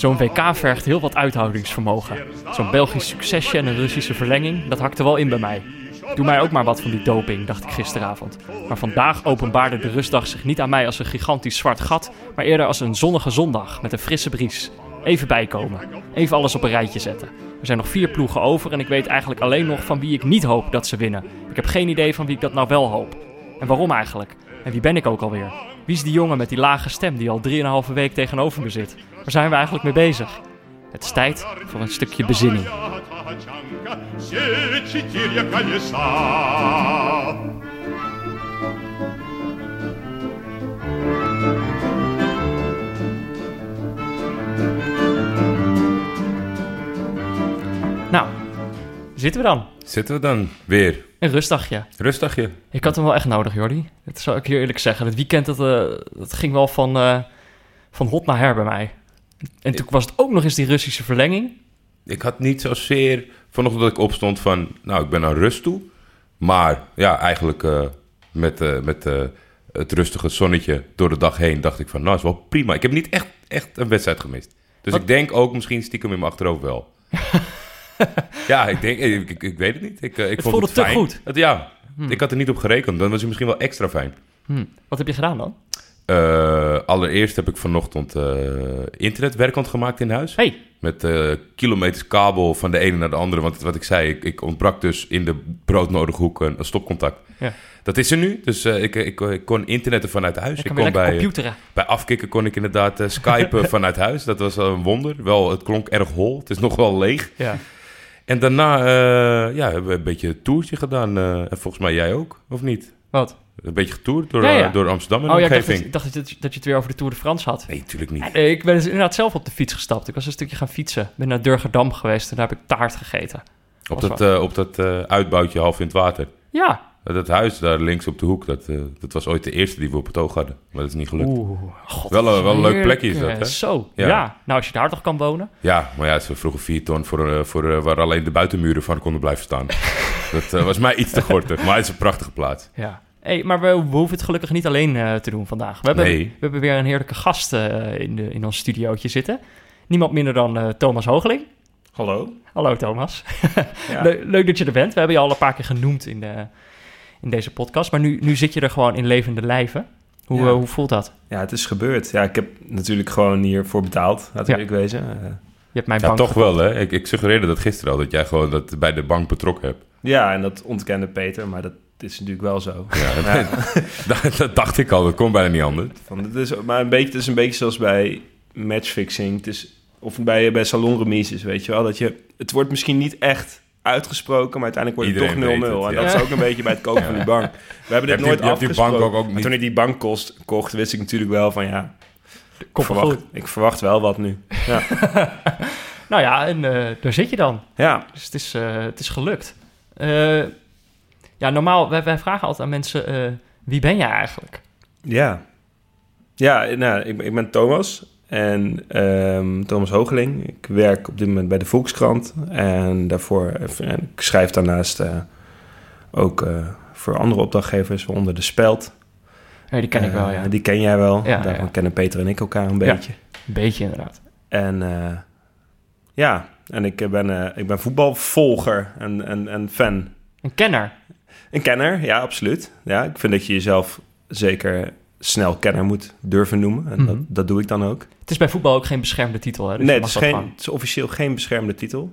Zo'n WK vergt heel wat uithoudingsvermogen. Zo'n Belgisch succesje en een Russische verlenging, dat hakte wel in bij mij. Doe mij ook maar wat van die doping, dacht ik gisteravond. Maar vandaag openbaarde de rustdag zich niet aan mij als een gigantisch zwart gat, maar eerder als een zonnige zondag met een frisse bries. Even bijkomen. Even alles op een rijtje zetten. Er zijn nog vier ploegen over en ik weet eigenlijk alleen nog van wie ik niet hoop dat ze winnen. Ik heb geen idee van wie ik dat nou wel hoop. En waarom eigenlijk? En wie ben ik ook alweer? Wie is die jongen met die lage stem die al drieënhalve week tegenover me zit? Waar zijn we eigenlijk mee bezig? Het is tijd voor een stukje bezinning. Nou, zitten we dan? Zitten we dan weer? Een rustdagje. Rustdagje. Ik had hem wel echt nodig, Jordi. Dat zou ik hier eerlijk zeggen. Het weekend dat, eh, dat ging wel van, eh, van hot naar her bij mij. En toen was het ook nog eens die Russische verlenging. Ik had niet zozeer vanochtend dat ik opstond van... Nou, ik ben aan rust toe. Maar ja, eigenlijk eh, met, met het rustige zonnetje door de dag heen... dacht ik van, nou, is wel prima. Ik heb niet echt, echt een wedstrijd gemist. Dus Wat? ik denk ook misschien stiekem in mijn achterhoofd wel. ja, ik denk... Ik, ik, ik weet het niet. Ik, eh, ik Het vond voelde het te fijn. goed. Het, ja, ik had er niet op gerekend. Dan was het misschien wel extra fijn. Hm. Wat heb je gedaan dan? Eh, allereerst heb ik vanochtend eh internetwerkend gemaakt in huis. Hey, Met kilometers kabel van de ene naar de andere. Want wat ik zei, ik, ik ontbrak dus in de broodnodige hoek een, een stopcontact. Ja. Dat is er nu. Dus ik, ik, ik kon internetten vanuit huis. ik kon bij, computeren. bij afkikken kon ik inderdaad skypen vanuit huis. Dat was een wonder. Wel, het klonk erg hol. Het is nog wel leeg. Ja. En daarna eh, ja, hebben we een beetje een toertje gedaan. eh, en volgens mij jij ook, of niet? Wat? Een beetje getoerd door, Ja, ja. eh, door Amsterdam en Oh ja, ik dacht, dat, ik dacht dat, je- het weer over de Tour de France had. Nee, natuurlijk niet. Ik ben dus inderdaad zelf op de fiets gestapt. Ik was een stukje gaan fietsen. Ik ben naar Durgerdam geweest en daar heb ik taart gegeten. Op dat, eh, op dat uitbouwtje half in het water. Ja. Dat huis daar links op de hoek, dat, eh, dat was ooit de eerste die we op het oog hadden. Maar dat is niet gelukt. Oeh, god, Wel een- wel een leuk plekje is dat, hè? Zo, ja. Ja. Nou, als je daar toch kan wonen. Ja, maar ja, ze vroegen vier ton voor, eh, voor eh, waar alleen de buitenmuren van konden blijven staan. dat eh, was mij iets te gortig, maar het is een prachtige plaats. Ja. Hey, maar we, we hoeven het gelukkig niet alleen eh, te doen vandaag. We hebben, Nee. we hebben weer een heerlijke gast eh, in, de, in ons studiootje zitten. Niemand minder dan eh, Thomas Hoogeling. Hallo. Hallo Thomas. Ja. Le- leuk dat je er bent. We hebben je al een paar keer genoemd in, de, in deze podcast. Maar nu, nu zit je er gewoon in levende lijven. Hoe, Ja. eh, hoe voelt dat? ja, het is gebeurd. Ja, ik heb natuurlijk gewoon hiervoor betaald, Ja. eerlijk wezen. Eh, Je hebt mijn Ja, bank toch wel hè. Ik, ik suggereerde dat gisteren al, dat jij gewoon dat bij de bank betrokken hebt. ja, en dat ontkende Peter, maar dat is natuurlijk wel zo. Ja, Ja. dat, dat dacht ik al, dat kon bijna niet anders. Van, het is, maar een beetje, het is een beetje zoals bij matchfixing. Het is, of bij, bij salonremises, weet je wel. Dat je, het wordt misschien niet echt uitgesproken, maar uiteindelijk wordt het Iedereen toch 0-0. weet het, En dat is ook een beetje bij het kopen van die bank. We hebben dit Heb je- nooit je die afgesproken. bank ook- niet- toen ik die bank kost, kocht, wist ik natuurlijk wel van ja, ik verwacht, ik verwacht wel wat nu. Ja, Nou ja, en eh, daar zit je dan. ja. Dus het is, eh, het is gelukt. Eh, ja, normaal, wij, wij vragen altijd aan mensen... eh, wie ben jij eigenlijk? Ja. Ja, nou, ik, ik ben Thomas. En ehm, Thomas Hoogeling. Ik werk op dit moment bij de Volkskrant. En daarvoor, en ik schrijf daarnaast eh, ook eh, voor andere opdrachtgevers, waaronder De Speld. Ja, die ken ik wel, Eh, ja. Die ken jij wel. Ja, Daarvan ja. kennen Peter en ik elkaar een beetje. Een beetje inderdaad. En eh, ja, en ik ben, eh, ik ben voetbalvolger en, en, en fan. Een kenner. Een kenner, ja, absoluut. Ja, ik vind dat je jezelf zeker snel kenner moet durven noemen. En Mhm. dat, dat doe ik dan ook. Het is bij voetbal ook geen beschermde titel, hè? Dus nee, het is, dat geen, gewoon. het is officieel geen beschermde titel.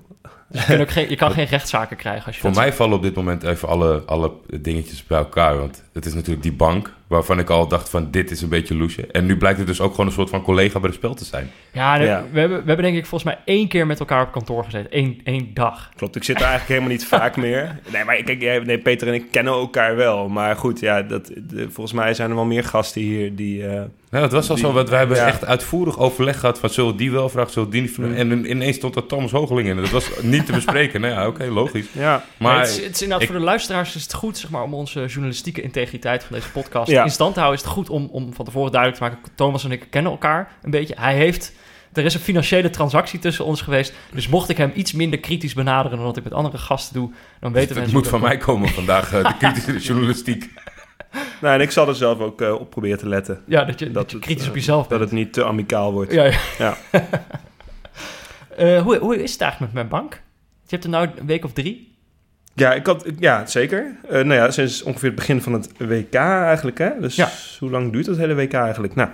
Dus je, ook geen, je kan geen rechtszaken krijgen als je Voor dat mij vallen op dit moment even alle, alle dingetjes bij elkaar. Want het is natuurlijk die bank waarvan ik al dacht van dit is een beetje loesje. En nu blijkt het dus ook gewoon een soort van collega bij de spel te zijn. Ja. We, hebben, we hebben denk ik volgens mij één keer met elkaar op kantoor gezeten. Eén, één dag. Klopt, ik zit er eigenlijk helemaal niet vaak meer. Nee, maar kijk, jij- nee, Peter en ik kennen elkaar wel. Maar goed, ja, dat, de- volgens mij zijn er wel meer gasten hier die... eh, Nou, het was al Die- zo, want we hebben ja. echt uitvoerig overleg gehad van zullen we die wel vragen, zullen we die niet vragen. En in- ineens stond er Thomas Hoogeling in. Dat was niet te bespreken. nou ja, oké, logisch. ja, Maar Maar het, is, het is inderdaad ik- voor de luisteraars is het goed zeg maar, om onze journalistieke integriteit van deze podcast Ja. in stand te houden. Is het goed om, om van tevoren duidelijk te maken: Thomas en ik kennen elkaar een beetje. Hij heeft. Er is een financiële transactie tussen ons geweest. Dus mocht ik hem iets minder kritisch benaderen dan wat ik met andere gasten doe, dan weten het we moet van mij komen vandaag, eh, de kritische journalistiek. nou, en ik zal er zelf ook eh, op proberen te letten. Ja, dat je, dat, Dat je kritisch eh, op jezelf Dat bent. het niet te amicaal wordt. Ja, ja. Ja. Eh, hoe, hoe is het eigenlijk met mijn bank? Je hebt er nou een week of drie. Ja, ik had, ja zeker. Nou ja, sinds ongeveer het begin van het WK eigenlijk. Hè? Dus Ja. hoe lang duurt dat hele WK eigenlijk? Nou,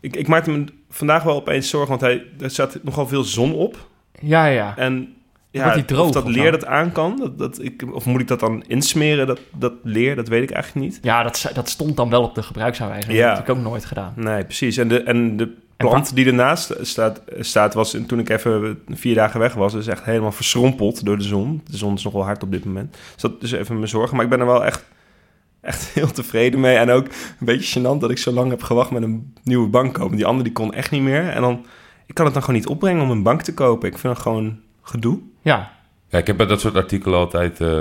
ik, ik maakte me vandaag wel opeens zorgen, want hij, er staat nogal veel zon op. Ja, ja. En ja, droog of dat leer dat aan kan, dat, dat ik, of moet ik dat dan insmeren, dat, dat leer, dat weet ik eigenlijk niet. Ja, dat, dat stond dan wel op de gebruiksaanwijzing. Ja. Dat heb ik ook nooit gedaan. Nee, precies. En de, en de plant die ernaast staat, staat was, en toen ik even vier dagen weg was, is echt helemaal verschrompeld door de zon. De zon is nog wel hard op dit moment. Dus dat is even mijn zorgen. Maar ik ben er wel echt, echt heel tevreden mee. En ook een beetje gênant dat ik zo lang heb gewacht met een nieuwe bank kopen. Die andere die kon echt niet meer. En dan, ik kan het dan gewoon niet opbrengen om een bank te kopen. Ik vind het gewoon gedoe. Ja, Ja, ik heb bij dat soort artikelen altijd... eh,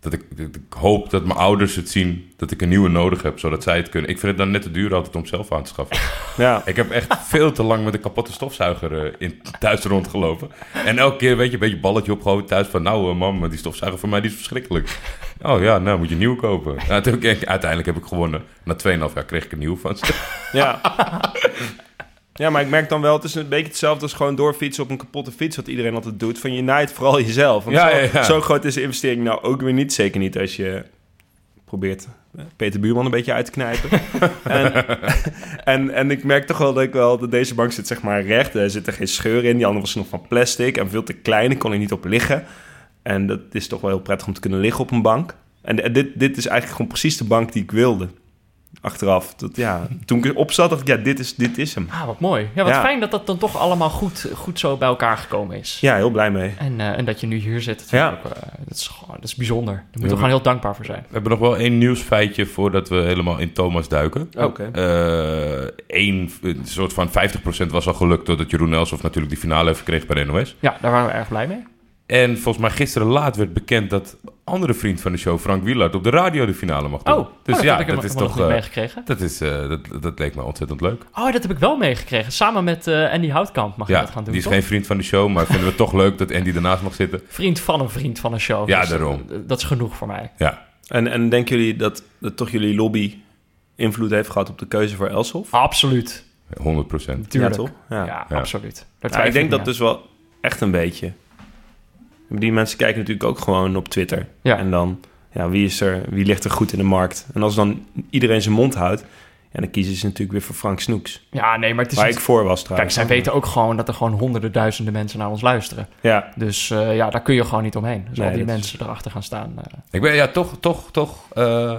dat, ik, dat ik hoop dat mijn ouders het zien dat ik een nieuwe nodig heb, zodat zij het kunnen. Ik vind het dan net te duur altijd om zelf aan te schaffen. Ja, Ik heb echt veel te lang met een kapotte stofzuiger eh, in thuis rondgelopen. En elke keer weet je, een beetje balletje opgehouden thuis van... nou eh, mam, die stofzuiger van mij die is verschrikkelijk. Oh ja, nou moet je een nieuwe kopen. Nou, toen heb ik, uiteindelijk heb ik gewonnen. Na 2,5 jaar kreeg ik een nieuwe van ze. ja. Ja, maar ik merk dan wel, het is een beetje hetzelfde als gewoon doorfietsen op een kapotte fiets, wat iedereen altijd doet. Van je naait vooral jezelf. Want Ja, zo, ja, ja. zo groot is de investering nou ook weer niet. Zeker niet als je probeert eh, Peter Buurman een beetje uit te knijpen. en, en, en ik merk toch wel dat ik wel, dat deze bank zit zeg maar recht. Er zit er geen scheur in. Die andere was nog van plastic en veel te klein. Ik kon er niet op liggen. En dat is toch wel heel prettig om te kunnen liggen op een bank. En, en dit, dit is eigenlijk gewoon precies de bank die ik wilde. Achteraf. Dat, ja, toen ik erop zat, dacht ik, ja, dit is, dit is hem. ah, wat mooi. Ja, wat Ja. fijn dat dat dan toch allemaal goed, goed zo bij elkaar gekomen is. Ja, heel blij mee. En, eh, en dat je nu hier zit, dat, Ja. ook, eh, dat, is, gewoon- dat is bijzonder. Daar moeten we maar- gewoon heel dankbaar voor zijn. We hebben nog wel één nieuwsfeitje voordat we helemaal in Thomas duiken. Oké. Eh één, een soort van 50% was al gelukt doordat Jeroen Elsof natuurlijk die finale heeft gekregen bij de NOS. Ja, daar waren we erg blij mee. En volgens mij gisteren laat werd bekend dat andere vriend van de show, Frank Wielard, op de radio de finale mag doen. Oh, dus oh, ja, heb ik dat hem is toch... eh, meegekregen. dat, is, eh, dat, dat leek me ontzettend leuk. Oh, dat heb ik wel meegekregen. Samen met eh, Andy Houtkamp mag je Ja, dat gaan doen, die is toch? geen vriend van de show, maar vinden we toch leuk dat Andy ernaast mag zitten. Vriend van een vriend van een show. Ja, Dus, daarom. dat is genoeg voor mij. Ja, En, en denken jullie dat, dat toch jullie lobby invloed heeft gehad op de keuze voor Elshoff? Absoluut. 100 procent. Tuurlijk. Ja, toch? Ja. Ja, Ja. absoluut. Ja, ik denk dat aan. dus wel echt een beetje. Die mensen kijken natuurlijk ook gewoon op Twitter. Ja. En dan, ja, wie, is er, wie ligt er goed in de markt? En als dan iedereen zijn mond houdt, ja, dan kiezen ze natuurlijk weer voor Frank Snoeks. Ja, nee, maar het is Waar niet- ik voor was Kijk, zij weten ook gewoon dat er gewoon honderden duizenden mensen naar ons luisteren. Ja, Dus eh, ja, daar kun je gewoon niet omheen. Dus Nee, al die is- mensen erachter gaan staan. eh, Ik ben ja toch, toch, toch. eh,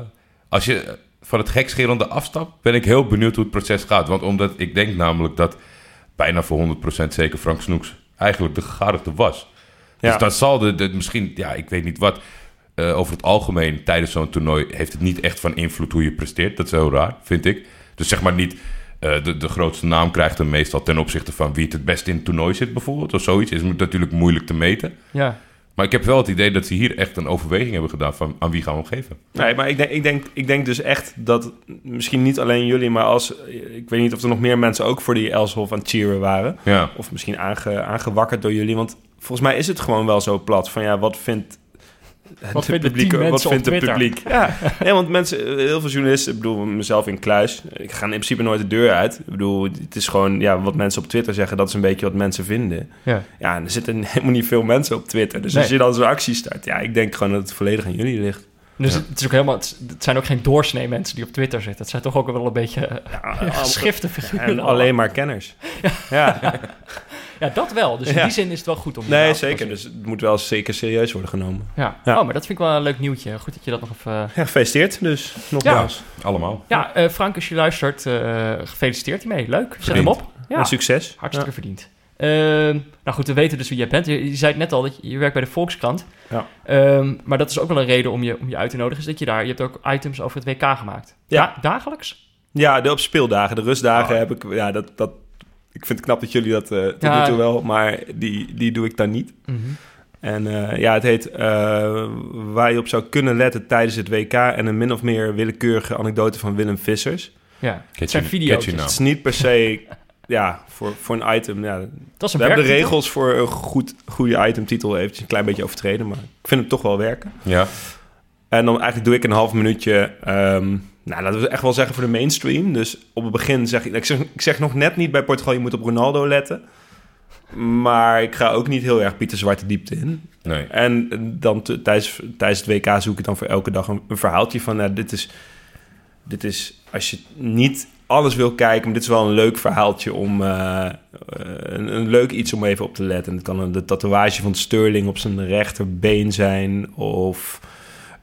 als je van het gekscherende afstapt, ben ik heel benieuwd hoe het proces gaat. Want omdat ik denk namelijk dat bijna voor 100% zeker Frank Snoeks eigenlijk de gegadigde was. Ja. Dus dan zal de, de misschien, ja, ik weet niet wat. eh, over het algemeen tijdens zo'n toernooi heeft het niet echt van invloed hoe je presteert. Dat is heel raar, vind ik. Dus zeg maar niet. eh, de, de grootste naam krijgt hem meestal ten opzichte van wie het het beste in het toernooi zit, bijvoorbeeld. Of zoiets. Is natuurlijk moeilijk te meten. ja. Maar ik heb wel het idee dat ze hier echt een overweging hebben gedaan van aan wie gaan we hem geven. nee, maar ik denk, ik, denk, ik denk dus echt dat misschien niet alleen jullie, maar als... Ik weet niet of er nog meer mensen ook voor die Elshoff aan het cheeren waren. Ja. Of misschien aange, aangewakkerd door jullie. Want volgens mij is het gewoon wel zo plat. Van ja, wat vindt Wat vinden publiek? Wat vindt het publiek? Ja, nee, want mensen, heel veel journalisten, ik bedoel mezelf in kluis. Ik ga in principe nooit de deur uit. Ik bedoel, het is gewoon ja, wat mensen op Twitter zeggen. Dat is een beetje wat mensen vinden. ja. Ja, en er zitten helemaal niet veel mensen op Twitter. Dus als je dan zo'n actie start, ja, ik denk gewoon dat het volledig aan jullie ligt. Dus Ja. het, is ook helemaal, het, zijn ook geen doorsnee mensen die op Twitter zitten. Het zijn toch ook wel een beetje Ja, ja, geschifte figuren. en alleen maar kenners. Ja, Ja, dat wel. Dus in Ja. die zin is het wel goed om... nee, zeker. Dus het moet wel zeker serieus worden genomen. Ja. Ja. Oh, maar dat vind ik wel een leuk nieuwtje. Goed dat je dat nog even... Ja, gefeliciteerd dus. Nogmaals. Allemaal. Ja, eh, Frank, als je luistert, eh, gefeliciteerd hiermee. Leuk. Zet Verdiend. hem op. Ja, En succes. hartstikke verdiend. Ehm, nou goed, we weten dus wie jij bent. Je, je zei het net al, dat je, je werkt bij de Volkskrant. Ja. Ehm, maar dat is ook wel een reden om je, om je uit te nodigen. Is dat je daar... Je hebt ook items over het WK gemaakt. Ja. Da- dagelijks? Ja, de op speeldagen, de rustdagen Oh. heb ik. Ja, dat, dat, ik vind het knap dat jullie dat eh tot Ja. nu toe wel, maar die, die doe ik dan niet. Mhm. En eh, ja, het heet eh, Waar je op zou kunnen letten tijdens het WK en een min of meer willekeurige anekdote van Willem Vissers. Ja, het zijn video's. Het is niet per se, ja, voor, voor een item. Ja, Dat is een we hebben de regels voor een goed, goede itemtitel eventjes een klein beetje overtreden, maar ik vind het toch wel werken. Ja. En dan eigenlijk doe ik een half minuutje. ehm, nou, laten we echt wel zeggen voor de mainstream. Dus op het begin zeg ik. Ik zeg, ik zeg nog net niet bij Portugal, je moet op Ronaldo letten. Maar ik ga ook niet heel erg Pieter Zwarte diepte in. Nee. En dan tijdens, tijdens het WK zoek ik dan voor elke dag een, een verhaaltje van... Nou, dit, is, dit is, als je niet alles wil kijken... maar dit is wel een leuk verhaaltje om... eh, eh, een, een leuk iets om even op te letten. Het kan een, de tatoeage van Sterling op zijn rechterbeen zijn... of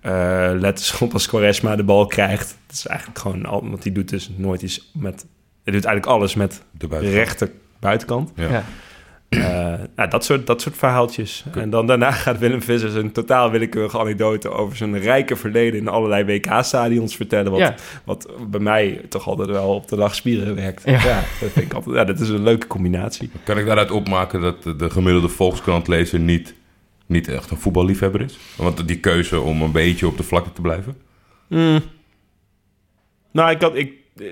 eh letters op als Quaresma de bal krijgt. Het is eigenlijk gewoon... al- wat hij doet dus nooit iets met... Hij doet eigenlijk alles met De rechter buitenkant. Ja. Ja. Eh, nou, dat, soort, dat soort verhaaltjes. En dan daarna gaat Willem Vissers een totaal willekeurige anekdote over zijn rijke verleden in allerlei WK-stadions vertellen. Wat, Ja. wat bij mij toch altijd wel op de lachspieren werkt. Ja. Ja. dat vind ik altijd, ja, dat is een leuke combinatie. Kan ik daaruit opmaken dat de gemiddelde Volkskrantlezer niet, niet echt een voetballiefhebber is? Want die keuze om een beetje op de vlakte te blijven? Mm. Nou, ik had, ik, eh,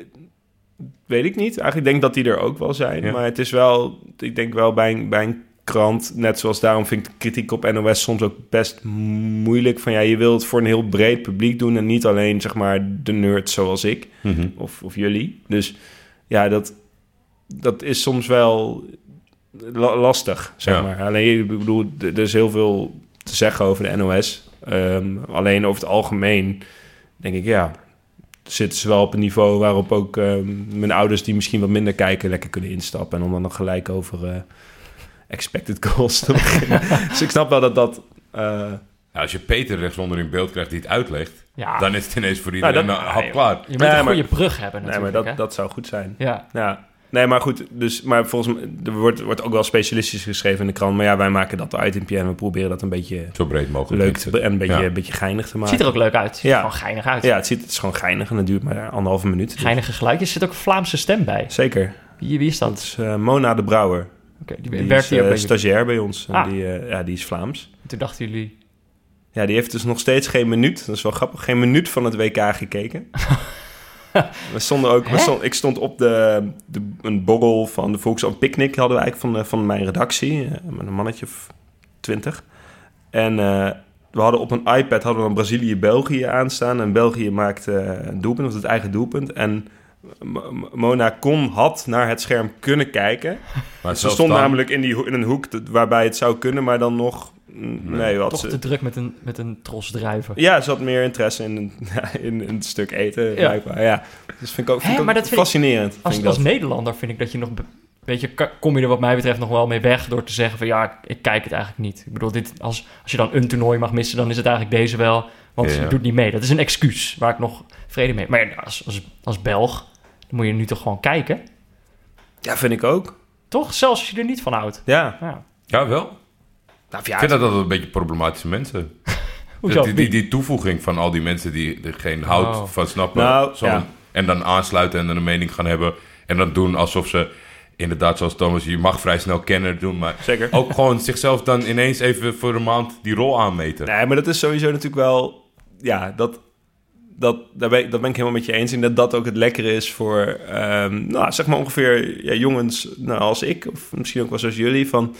weet ik niet. Eigenlijk denk ik dat die er ook wel zijn. Ja. Maar het is wel, ik denk wel bij een, bij een krant, net zoals daarom vind ik kritiek op NOS soms ook best moeilijk. Van ja, je wilt het voor een heel breed publiek doen en niet alleen zeg maar de nerds zoals ik of, of jullie. Dus ja, dat, dat is soms wel la- lastig, zeg Ja. maar. Alleen, ik bedoel, er er is heel veel te zeggen over de NOS. Ehm, alleen over het algemeen denk ik, ja, zitten ze wel op een niveau waarop ook ehm, mijn ouders die misschien wat minder kijken lekker kunnen instappen. En om dan nog gelijk over eh, expected goals te beginnen. dus ik snap wel dat dat... eh, Ja, als je Peter rechtsonder in beeld krijgt die het uitlegt, Ja, dan is het ineens voor iedereen dat- een hap klaar. je moet Nee, een goede brug hebben nee, natuurlijk. maar dat, hè? dat zou goed zijn. Ja, Ja. Nee, maar goed. Dus, maar volgens mij er wordt, wordt ook wel specialistisch geschreven in de krant. Maar ja, wij maken dat itemje en we proberen dat een beetje Zo breed mogelijk. leuk te, en een beetje, Ja. een beetje geinig te het maken. ziet er ook leuk uit. Het ziet Ja. er gewoon geinig uit. Ja, het, ziet, het is gewoon geinig en het duurt maar anderhalve minuut. Dus Geinige geluidjes. Er zit ook een Vlaamse stem bij. Zeker. Wie, wie is Dat dat? is eh, Mona de Brouwer. Oké, die, Die werkt is hier ook eh, bij stagiair bij ons. En Ah. die, eh, ja, die is Vlaams. Toen dachten jullie... Ja, die heeft dus nog steeds geen minuut. Dat is wel grappig. Geen minuut van het WK gekeken. we stonden ook... We ik stond op de, de, een borrel van de Volkswagen Picnic... hadden we eigenlijk van, de- van mijn redactie. eh, Met een mannetje of twintig. En eh, we hadden op een iPad hadden we een Brazilië-België aanstaan. En België maakte eh, een doelpunt, of het eigen doelpunt. En Mona kon, had naar het scherm kunnen kijken. Maar Ze stond dan- namelijk in, die, in een hoek waarbij het zou kunnen, maar dan nog... Nee, wat Toch ze, te druk met een, met een tros drijven. ja, ze had meer interesse in, in een stuk eten, Ja. blijkbaar. Ja. Dus vind ik ook, vind Hè, ik ook dat vind ik- fascinerend. Als, vind ik als dat. Nederlander vind ik dat je nog... Weet je, kom je er wat mij betreft nog wel mee weg door te zeggen van ja, ik, ik kijk het eigenlijk niet. Ik bedoel, dit, als, als je dan een toernooi mag missen, dan is het eigenlijk deze wel. Want Ja. je doet niet mee. Dat is een excuus waar ik nog vrede mee heb. Maar ja, als, als, als Belg, dan moet je nu toch gewoon kijken. Ja, vind ik ook. Toch? Zelfs als je er niet van houdt. Ja. Ja. Ja, wel. Nou, Ik ja, vind dat altijd een beetje problematische mensen. Hoezo? Die, die, die toevoeging van al die mensen die er geen hout Oh. van snappen. Nou, ja. En dan aansluiten en dan een mening gaan hebben. En dan doen alsof ze, inderdaad zoals Thomas, je mag vrij snel kenner doen. Maar Zeker. ook gewoon zichzelf dan ineens even voor een maand die rol aanmeten. Nee, maar dat is sowieso natuurlijk wel... Ja, dat, dat, daar ben, ik- dat ben ik helemaal met je eens in. Dat dat ook het lekkere is voor, ehm, nou, zeg maar ongeveer ja, jongens nou, als ik. Of misschien ook wel zoals jullie. Van,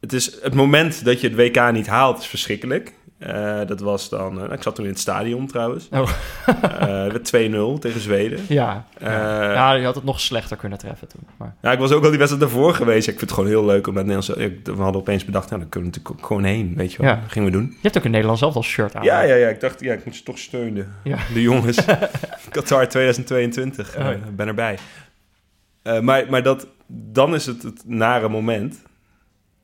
het, is, het moment dat je het WK niet haalt is verschrikkelijk. Eh, dat was dan... eh, ik zat toen in het stadion trouwens. Oh. Eh, het werd 2-0 tegen Zweden. Ja. Eh, ja, je had het nog slechter kunnen treffen toen. Maar, Ja, ik was ook al die wedstrijd daarvoor geweest. Ik vind het gewoon heel leuk om met Nederlands... ik- We hadden opeens bedacht, nou, dan kunnen we natuurlijk ook gewoon heen. Weet je wel. Ja. Dat gingen we doen. je hebt ook een Nederlands zelf als shirt aan. Ja, ja, ja. Ik dacht, ja, ik moet ze toch steunen. Ja. De jongens. Qatar 2022. Oh, ja. Eh, ben erbij. Eh, maar maar dat, dan is het het nare moment.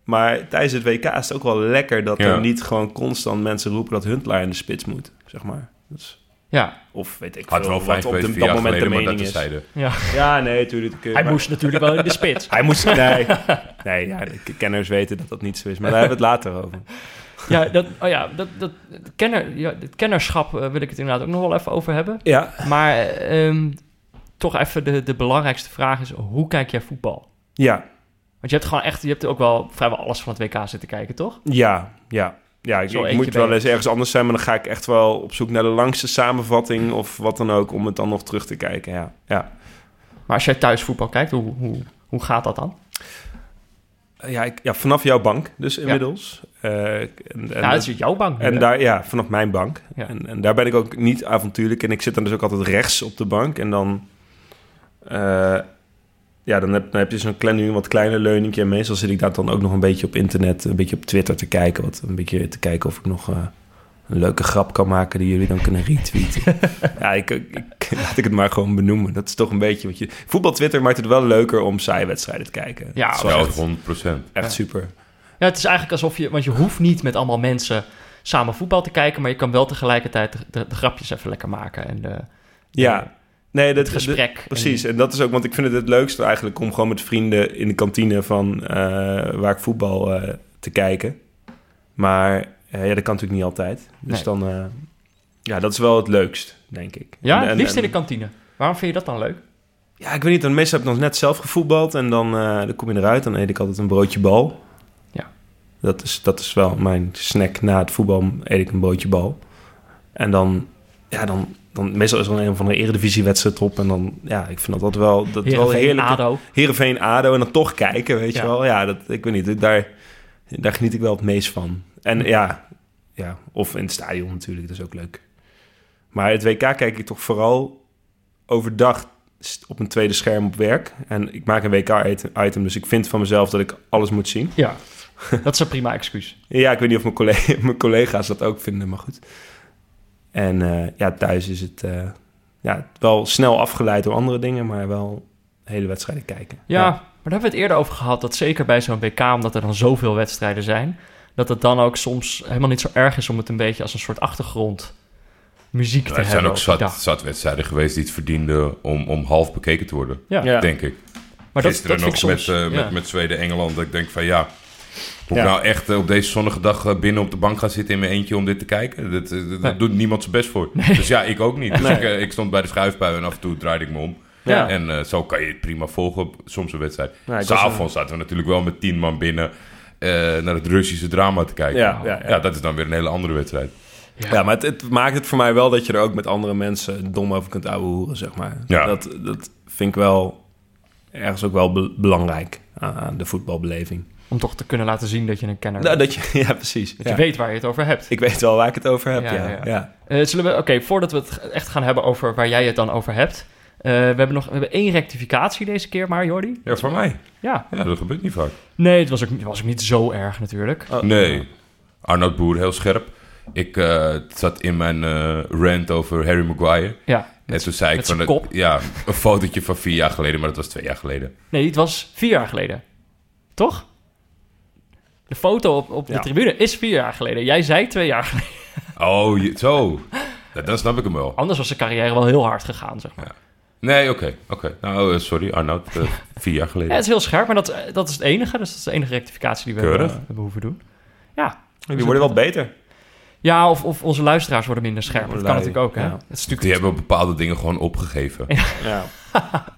Maar tijdens het WK is het ook wel lekker dat Ja. er niet gewoon constant mensen roepen dat Huntelaar in de spits moet. Zeg maar. Dus, Ja, of weet ik Had veel wel wat op de, dat moment de mening dat is. ja. Ja, nee, natuurlijk. Hij moest natuurlijk wel in de spits. Hij moest... Nee, nee ja, de kenners weten dat dat niet zo is. Maar daar hebben we het later over. Ja, dat, oh ja, dat, dat, het, kenner, ja, het kennerschap eh, wil ik het inderdaad ook nog wel even over hebben. Ja. Maar ehm, toch even de, de belangrijkste vraag is, hoe kijk jij voetbal? Ja, Want je hebt gewoon echt, je hebt ook wel vrijwel alles van het WK zitten kijken, toch? Ja, ja. Ja, ik, moet wel eens ergens anders zijn, maar dan ga ik echt wel op zoek naar de langste samenvatting of wat dan ook, om het dan nog terug te kijken. Ja, ja. Maar als jij thuis voetbal kijkt, hoe, hoe, hoe gaat dat dan? Ja, ik, ja vanaf jouw bank dus inmiddels. Eh, en, en, ja, dat is jouw bank. nu, en hè? daar, ja, vanaf mijn bank. Ja. En, en daar ben ik ook niet avontuurlijk. En ik zit dan dus ook altijd rechts op de bank. En dan, eh, ja, dan heb, dan heb je zo'n klein, nu een wat kleiner leuningje. En meestal zit ik daar dan ook nog een beetje op internet, een beetje op Twitter te kijken. Wat, een beetje te kijken of ik nog eh, een leuke grap kan maken die jullie dan kunnen retweeten. ja, ik, ik, laat ik het maar gewoon benoemen. Dat is toch een beetje wat je... Voetbal Twitter maakt het wel leuker om saaie wedstrijden te kijken. Ja, wel Ja, echt, 100 procent. echt super. Ja, het is eigenlijk alsof je... Want je hoeft niet met allemaal mensen samen voetbal te kijken... maar je kan wel tegelijkertijd de, de, de grapjes even lekker maken. En de, Ja, nee, dat gesprek. Precies, en dat is ook, want ik vind het het leukste eigenlijk om gewoon met vrienden in de kantine van eh, waar ik voetbal eh, te kijken. Maar eh, ja, dat kan natuurlijk niet altijd. Dus Nee. dan, ja, dat is wel het leukst, denk ik. Ja, En- het en- liefst in de kantine. Waarom vind je dat dan leuk? Ja, ik weet niet, dan meestal heb ik nog net zelf gevoetbald en dan, dan kom je eruit. Dan eet ik altijd een broodje bal. Ja. Dat is, dat is wel mijn snack na het voetbal, eet ik een broodje bal. En dan, ja, dan, dan meestal is er een van de eredivisiewedstrijd op. En dan, ja, ik vind dat altijd wel, dat wel heerlijk. ADO. Heerenveen, ADO en dan toch kijken, weet Ja. je wel. Ja, dat, ik weet niet, daar, daar geniet ik wel het meest van. En ja, ja, of in het stadion natuurlijk, dat is ook leuk. Maar het WK kijk ik toch vooral overdag op een tweede scherm op werk. En ik maak een WK-item, dus ik vind van mezelf dat ik alles moet zien. Ja, dat is een prima excuus. Ja, ik weet niet of mijn, collega, mijn collega's dat ook vinden, maar goed. En eh, ja, thuis is het eh, ja, wel snel afgeleid door andere dingen, maar wel hele wedstrijden kijken. Ja, maar daar hebben we het eerder over gehad. Dat zeker bij zo'n WK, omdat er dan zoveel wedstrijden zijn... dat het dan ook soms helemaal niet zo erg is... om het een beetje als een soort achtergrond muziek te er hebben. zijn ook zat, zat wedstrijden geweest die het verdienden om, om half bekeken te worden. Ja, Ja. Denk ik. maar dat, Gisteren dat vind nog ik soms... met, eh, ja. met, met Zweden-Engeland. Dat ik denk van ja, moet Ja. ik nou echt eh, op deze zonnige dag eh, binnen op de bank gaan zitten in mijn eentje om dit te kijken? Dat, eh, dat Nee. doet niemand zijn best voor. Dus ja, ik ook niet. Dus Nee. ik, ik stond bij de schuifpui en af en toe draaide ik me om. Ja. En eh, zo kan je het prima volgen op soms een wedstrijd. Was, S'avonds zaten we natuurlijk wel met tien man binnen eh, naar het Russische drama te kijken. Ja, ja, ja. ja, dat is dan weer een hele andere wedstrijd. Ja, maar het, het maakt het voor mij wel dat je er ook met andere mensen dom over kunt ouwehoeren, zeg maar. Ja. Dat, dat vind ik wel ergens ook wel be- belangrijk aan, aan de voetbalbeleving. Om toch te kunnen laten zien dat je een kenner Nou, bent. dat je, ja, precies. Dat Ja. je weet waar je het over hebt. Ik weet wel waar ik het over heb, Ja, ja. ja. ja. Eh, zullen we, oké, voordat we het echt gaan hebben over waar jij het dan over hebt. eh, we hebben nog we hebben één rectificatie deze keer maar, Jordi. Ja, voor mij. Ja. Ja, dat gebeurt niet vaak. Nee, het was ook, het was ook niet zo erg natuurlijk. Oh, Nee. Arnoud Boer, heel scherp. Ik eh, zat in mijn eh, rant over Harry Maguire. Ja. En toen zei ik van... kop. Ja, een fotootje van vier jaar geleden, maar dat was twee jaar geleden. Nee, het was vier jaar geleden. Toch? De foto op, op de Ja. tribune is vier jaar geleden. Jij zei twee jaar geleden. Oh, je- zo. Ja, dan snap ik hem wel. Anders was zijn carrière wel heel hard gegaan, zeg maar. Nee, oké. oké. Nou, eh, sorry Arnoud. eh, vier jaar Ja, geleden. het is heel scherp, maar dat, eh, dat is het enige. Dus dat is de enige rectificatie die we Keurig. hebben, hebben hoeven doen. Ja. Die worden wel beter. Ja, of, of onze luisteraars worden minder scherp. Dat kan natuurlijk ook, hè? ja. Het is natuurlijk Die hebben bepaalde dingen gewoon opgegeven. Ja.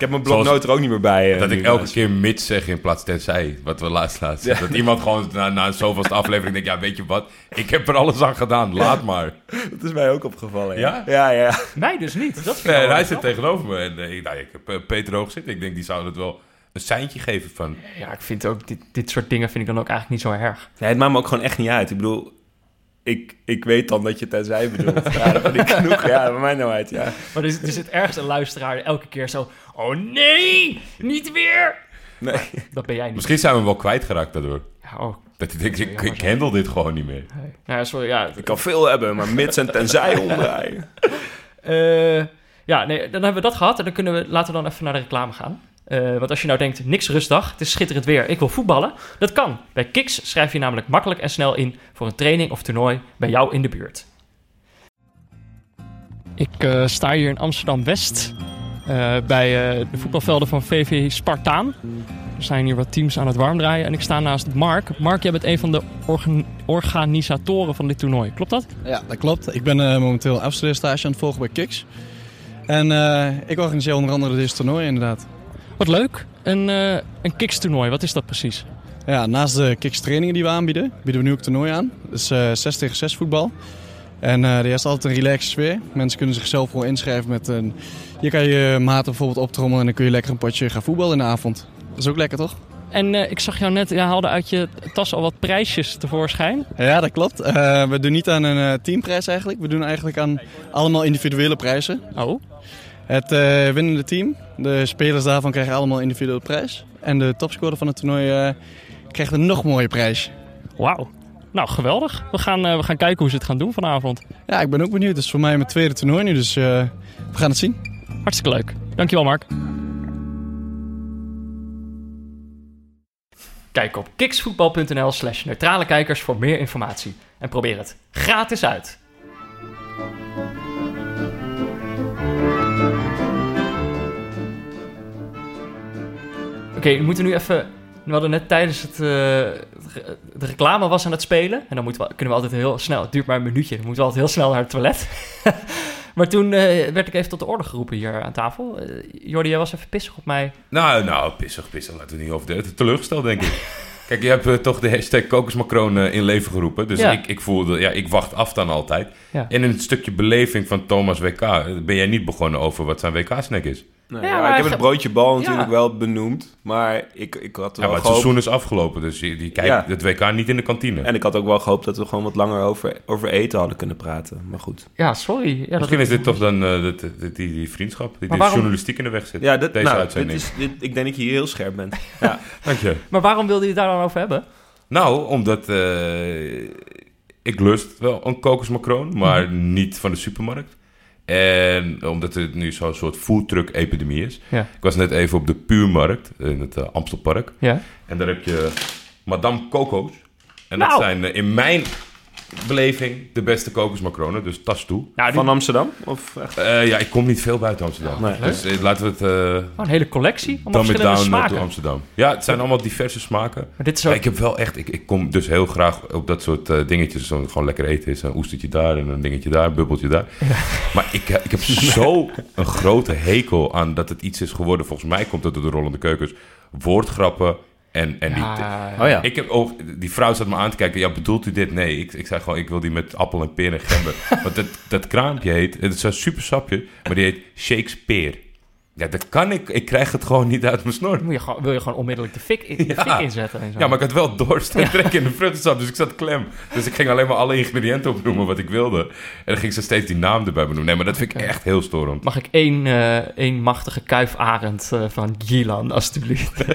ik heb mijn bloknoot er ook niet meer bij. eh, Dat ik elke keer mits zeg in plaats tenzij. Wat we laatst laatst. Dat iemand gewoon na, na een zoveelste aflevering denkt... Ja, weet je wat? Ik heb er alles aan gedaan. Laat maar. Dat is mij ook opgevallen. Ja? Ja, ja. Mij dus niet. Dat vind ik Nee, hij zit tegenover me. En eh, ik, nou, ik heb eh, Peter Hoog zitten. Ik denk, die zou het wel een seintje geven van... Ja, ik vind ook... Dit, dit soort dingen vind ik dan ook eigenlijk niet zo erg. Nee, het maakt me ook gewoon echt niet uit. Ik bedoel, ik, ik weet dan dat je tenzij bedoelt. Ja, dat vind ik genoeg. Ja, bij mij nou uit, ja. Maar er, zit- er zit ergens een luisteraar elke keer zo... Oh nee, niet weer! Nee. Dat ben jij niet. Misschien zijn we hem wel kwijtgeraakt daardoor. Ja, oh, Dat hij denkt, ik, ik handle dit gewoon niet meer. nee. Nou, ja, sorry, ja. Ik kan veel hebben, maar mits en tenzij omdraaien. Eh, ja, nee, dan hebben we dat gehad. En dan kunnen we, laten we dan even naar de reclame gaan. Eh, want als je nou denkt, niks rustdag, het is schitterend weer, ik wil voetballen. Dat kan. Bij Kiks schrijf je namelijk makkelijk en snel in voor een training of toernooi bij jou in de buurt. Ik eh, sta hier in Amsterdam-West eh, bij eh, de voetbalvelden van VV Spartaan. Er zijn hier wat teams aan het warmdraaien en ik sta naast Mark. Mark, jij bent een van de organ- organisatoren van dit toernooi, klopt dat? Ja, dat klopt. Ik ben eh, momenteel afstudeerstage aan het volgen bij Kiks. En eh, ik organiseer onder andere dit toernooi inderdaad. Wat leuk. Een, eh een Kiks-toernooi, wat is dat precies? Ja, naast de Kiks trainingen die we aanbieden, bieden we nu ook toernooi aan. Dus eh 6 tegen 6 voetbal. En eh er is altijd een relaxe sfeer. Mensen kunnen zichzelf gewoon inschrijven met een... Je kan je maten bijvoorbeeld optrommelen en dan kun je lekker een potje gaan voetballen in de avond. Dat is ook lekker, toch? En eh, ik zag jou net, je haalde uit je tas al wat prijsjes tevoorschijn. Ja, dat klopt. We doen niet aan een teamprijs eigenlijk. We doen eigenlijk aan allemaal individuele prijzen. Oh. Het eh, winnende team. De spelers daarvan krijgen allemaal individuele prijs. En de topscorer van het toernooi eh, krijgt een nog mooie prijs. Wauw. Nou, geweldig. We gaan, eh, we gaan kijken hoe ze het gaan doen vanavond. Ja, ik ben ook benieuwd. Het is voor mij mijn tweede toernooi nu, dus we gaan het zien. Hartstikke leuk. Dankjewel, Mark. Kijk op kiksvoetbal.nl slash neutrale kijkers voor meer informatie. En probeer het gratis uit. Oké, we moeten nu even... We hadden net tijdens het... eh, de reclame was aan het spelen. En dan moeten we, kunnen we altijd heel snel... Het duurt maar een minuutje. Dan moeten we altijd heel snel naar het toilet. maar toen eh, werd ik even tot de orde geroepen hier aan tafel. Eh Jordi, jij was even pissig op mij. Nou, nou, pissig, pissig. Laten we niet over de teleurgesteld, denk ik. Kijk, je hebt toch de hashtag kokosmacroon eh, in leven geroepen. Dus Ja. ik, ik voelde, ja, ik wacht af dan altijd. Ja. En in het stukje beleving van Thomas WK ben jij niet begonnen over wat zijn WK-snack is. Nee, Ja, ja, maar ik heb het broodje bal natuurlijk Ja. wel benoemd. Maar ik, ik had Ja, wel maar het gehoopt... seizoen is afgelopen, dus je, die kijkt Ja. het WK niet in de kantine. En ik had ook wel gehoopt dat we gewoon wat langer over, over eten hadden kunnen praten. Maar goed. Ja, sorry. Ja, dat- Misschien is dit toch dan eh, dat- dat- die, die vriendschap, die, die waarom- journalistiek in de weg zit. Ja, dit, Deze nou, dit uitzending. is, dit, ik denk dat je hier heel scherp bent. Ja. Dank je. Maar waarom wilde je het daar dan over hebben? Nou, omdat eh, ik lust wel een kokosmacroon, maar Mhm. niet van de supermarkt. En omdat het nu zo'n soort foodtruck-epidemie is. Ja. Ik was net even op de Puurmarkt in het eh, Amstelpark. Ja. En daar heb je Madame Coco's. En dat Nou. zijn eh, in mijn beleving de beste kokosmacronen, dus tas toe. Die, Van Amsterdam? Of echt? Eh, ja, ik kom niet veel buiten Amsterdam. Nee. Dus eh, laten we het... eh oh, een hele collectie. It verschillende down Amsterdam. Ja, het zijn allemaal diverse smaken. Maar dit is Ja, ook... ik heb wel echt, ik, ik kom dus heel graag op dat soort dingetjes. Zo, gewoon lekker eten is een oestertje daar en een dingetje daar, een bubbeltje daar. Maar ik, ik heb zo een grote hekel aan dat het iets is geworden. Volgens mij komt het door de rollende keukens. Woordgrappen en, en die... Ja, Oh ja. Ik heb ook, die vrouw zat me aan te kijken. Ja, bedoelt u dit? Nee, ik, ik zei gewoon, ik wil die met appel en peer en gember. Want dat, dat kraampje heet, het is een super sapje, maar die heet Shakespeare. Ja, dat kan ik. Ik krijg het gewoon niet uit mijn snor. Moet je gewoon, wil je gewoon onmiddellijk de fik, in, de Ja. fik inzetten en zo. Ja, maar ik had wel dorst en trek in de vruchtensap, dus ik zat klem. Dus ik ging alleen maar alle ingrediënten opnoemen wat ik wilde. En dan ging ze steeds die naam erbij benoemen. Nee, maar dat vind ik echt heel storend. Mag ik één, eh, één machtige kuifarend eh, van Gilan, alstublieft?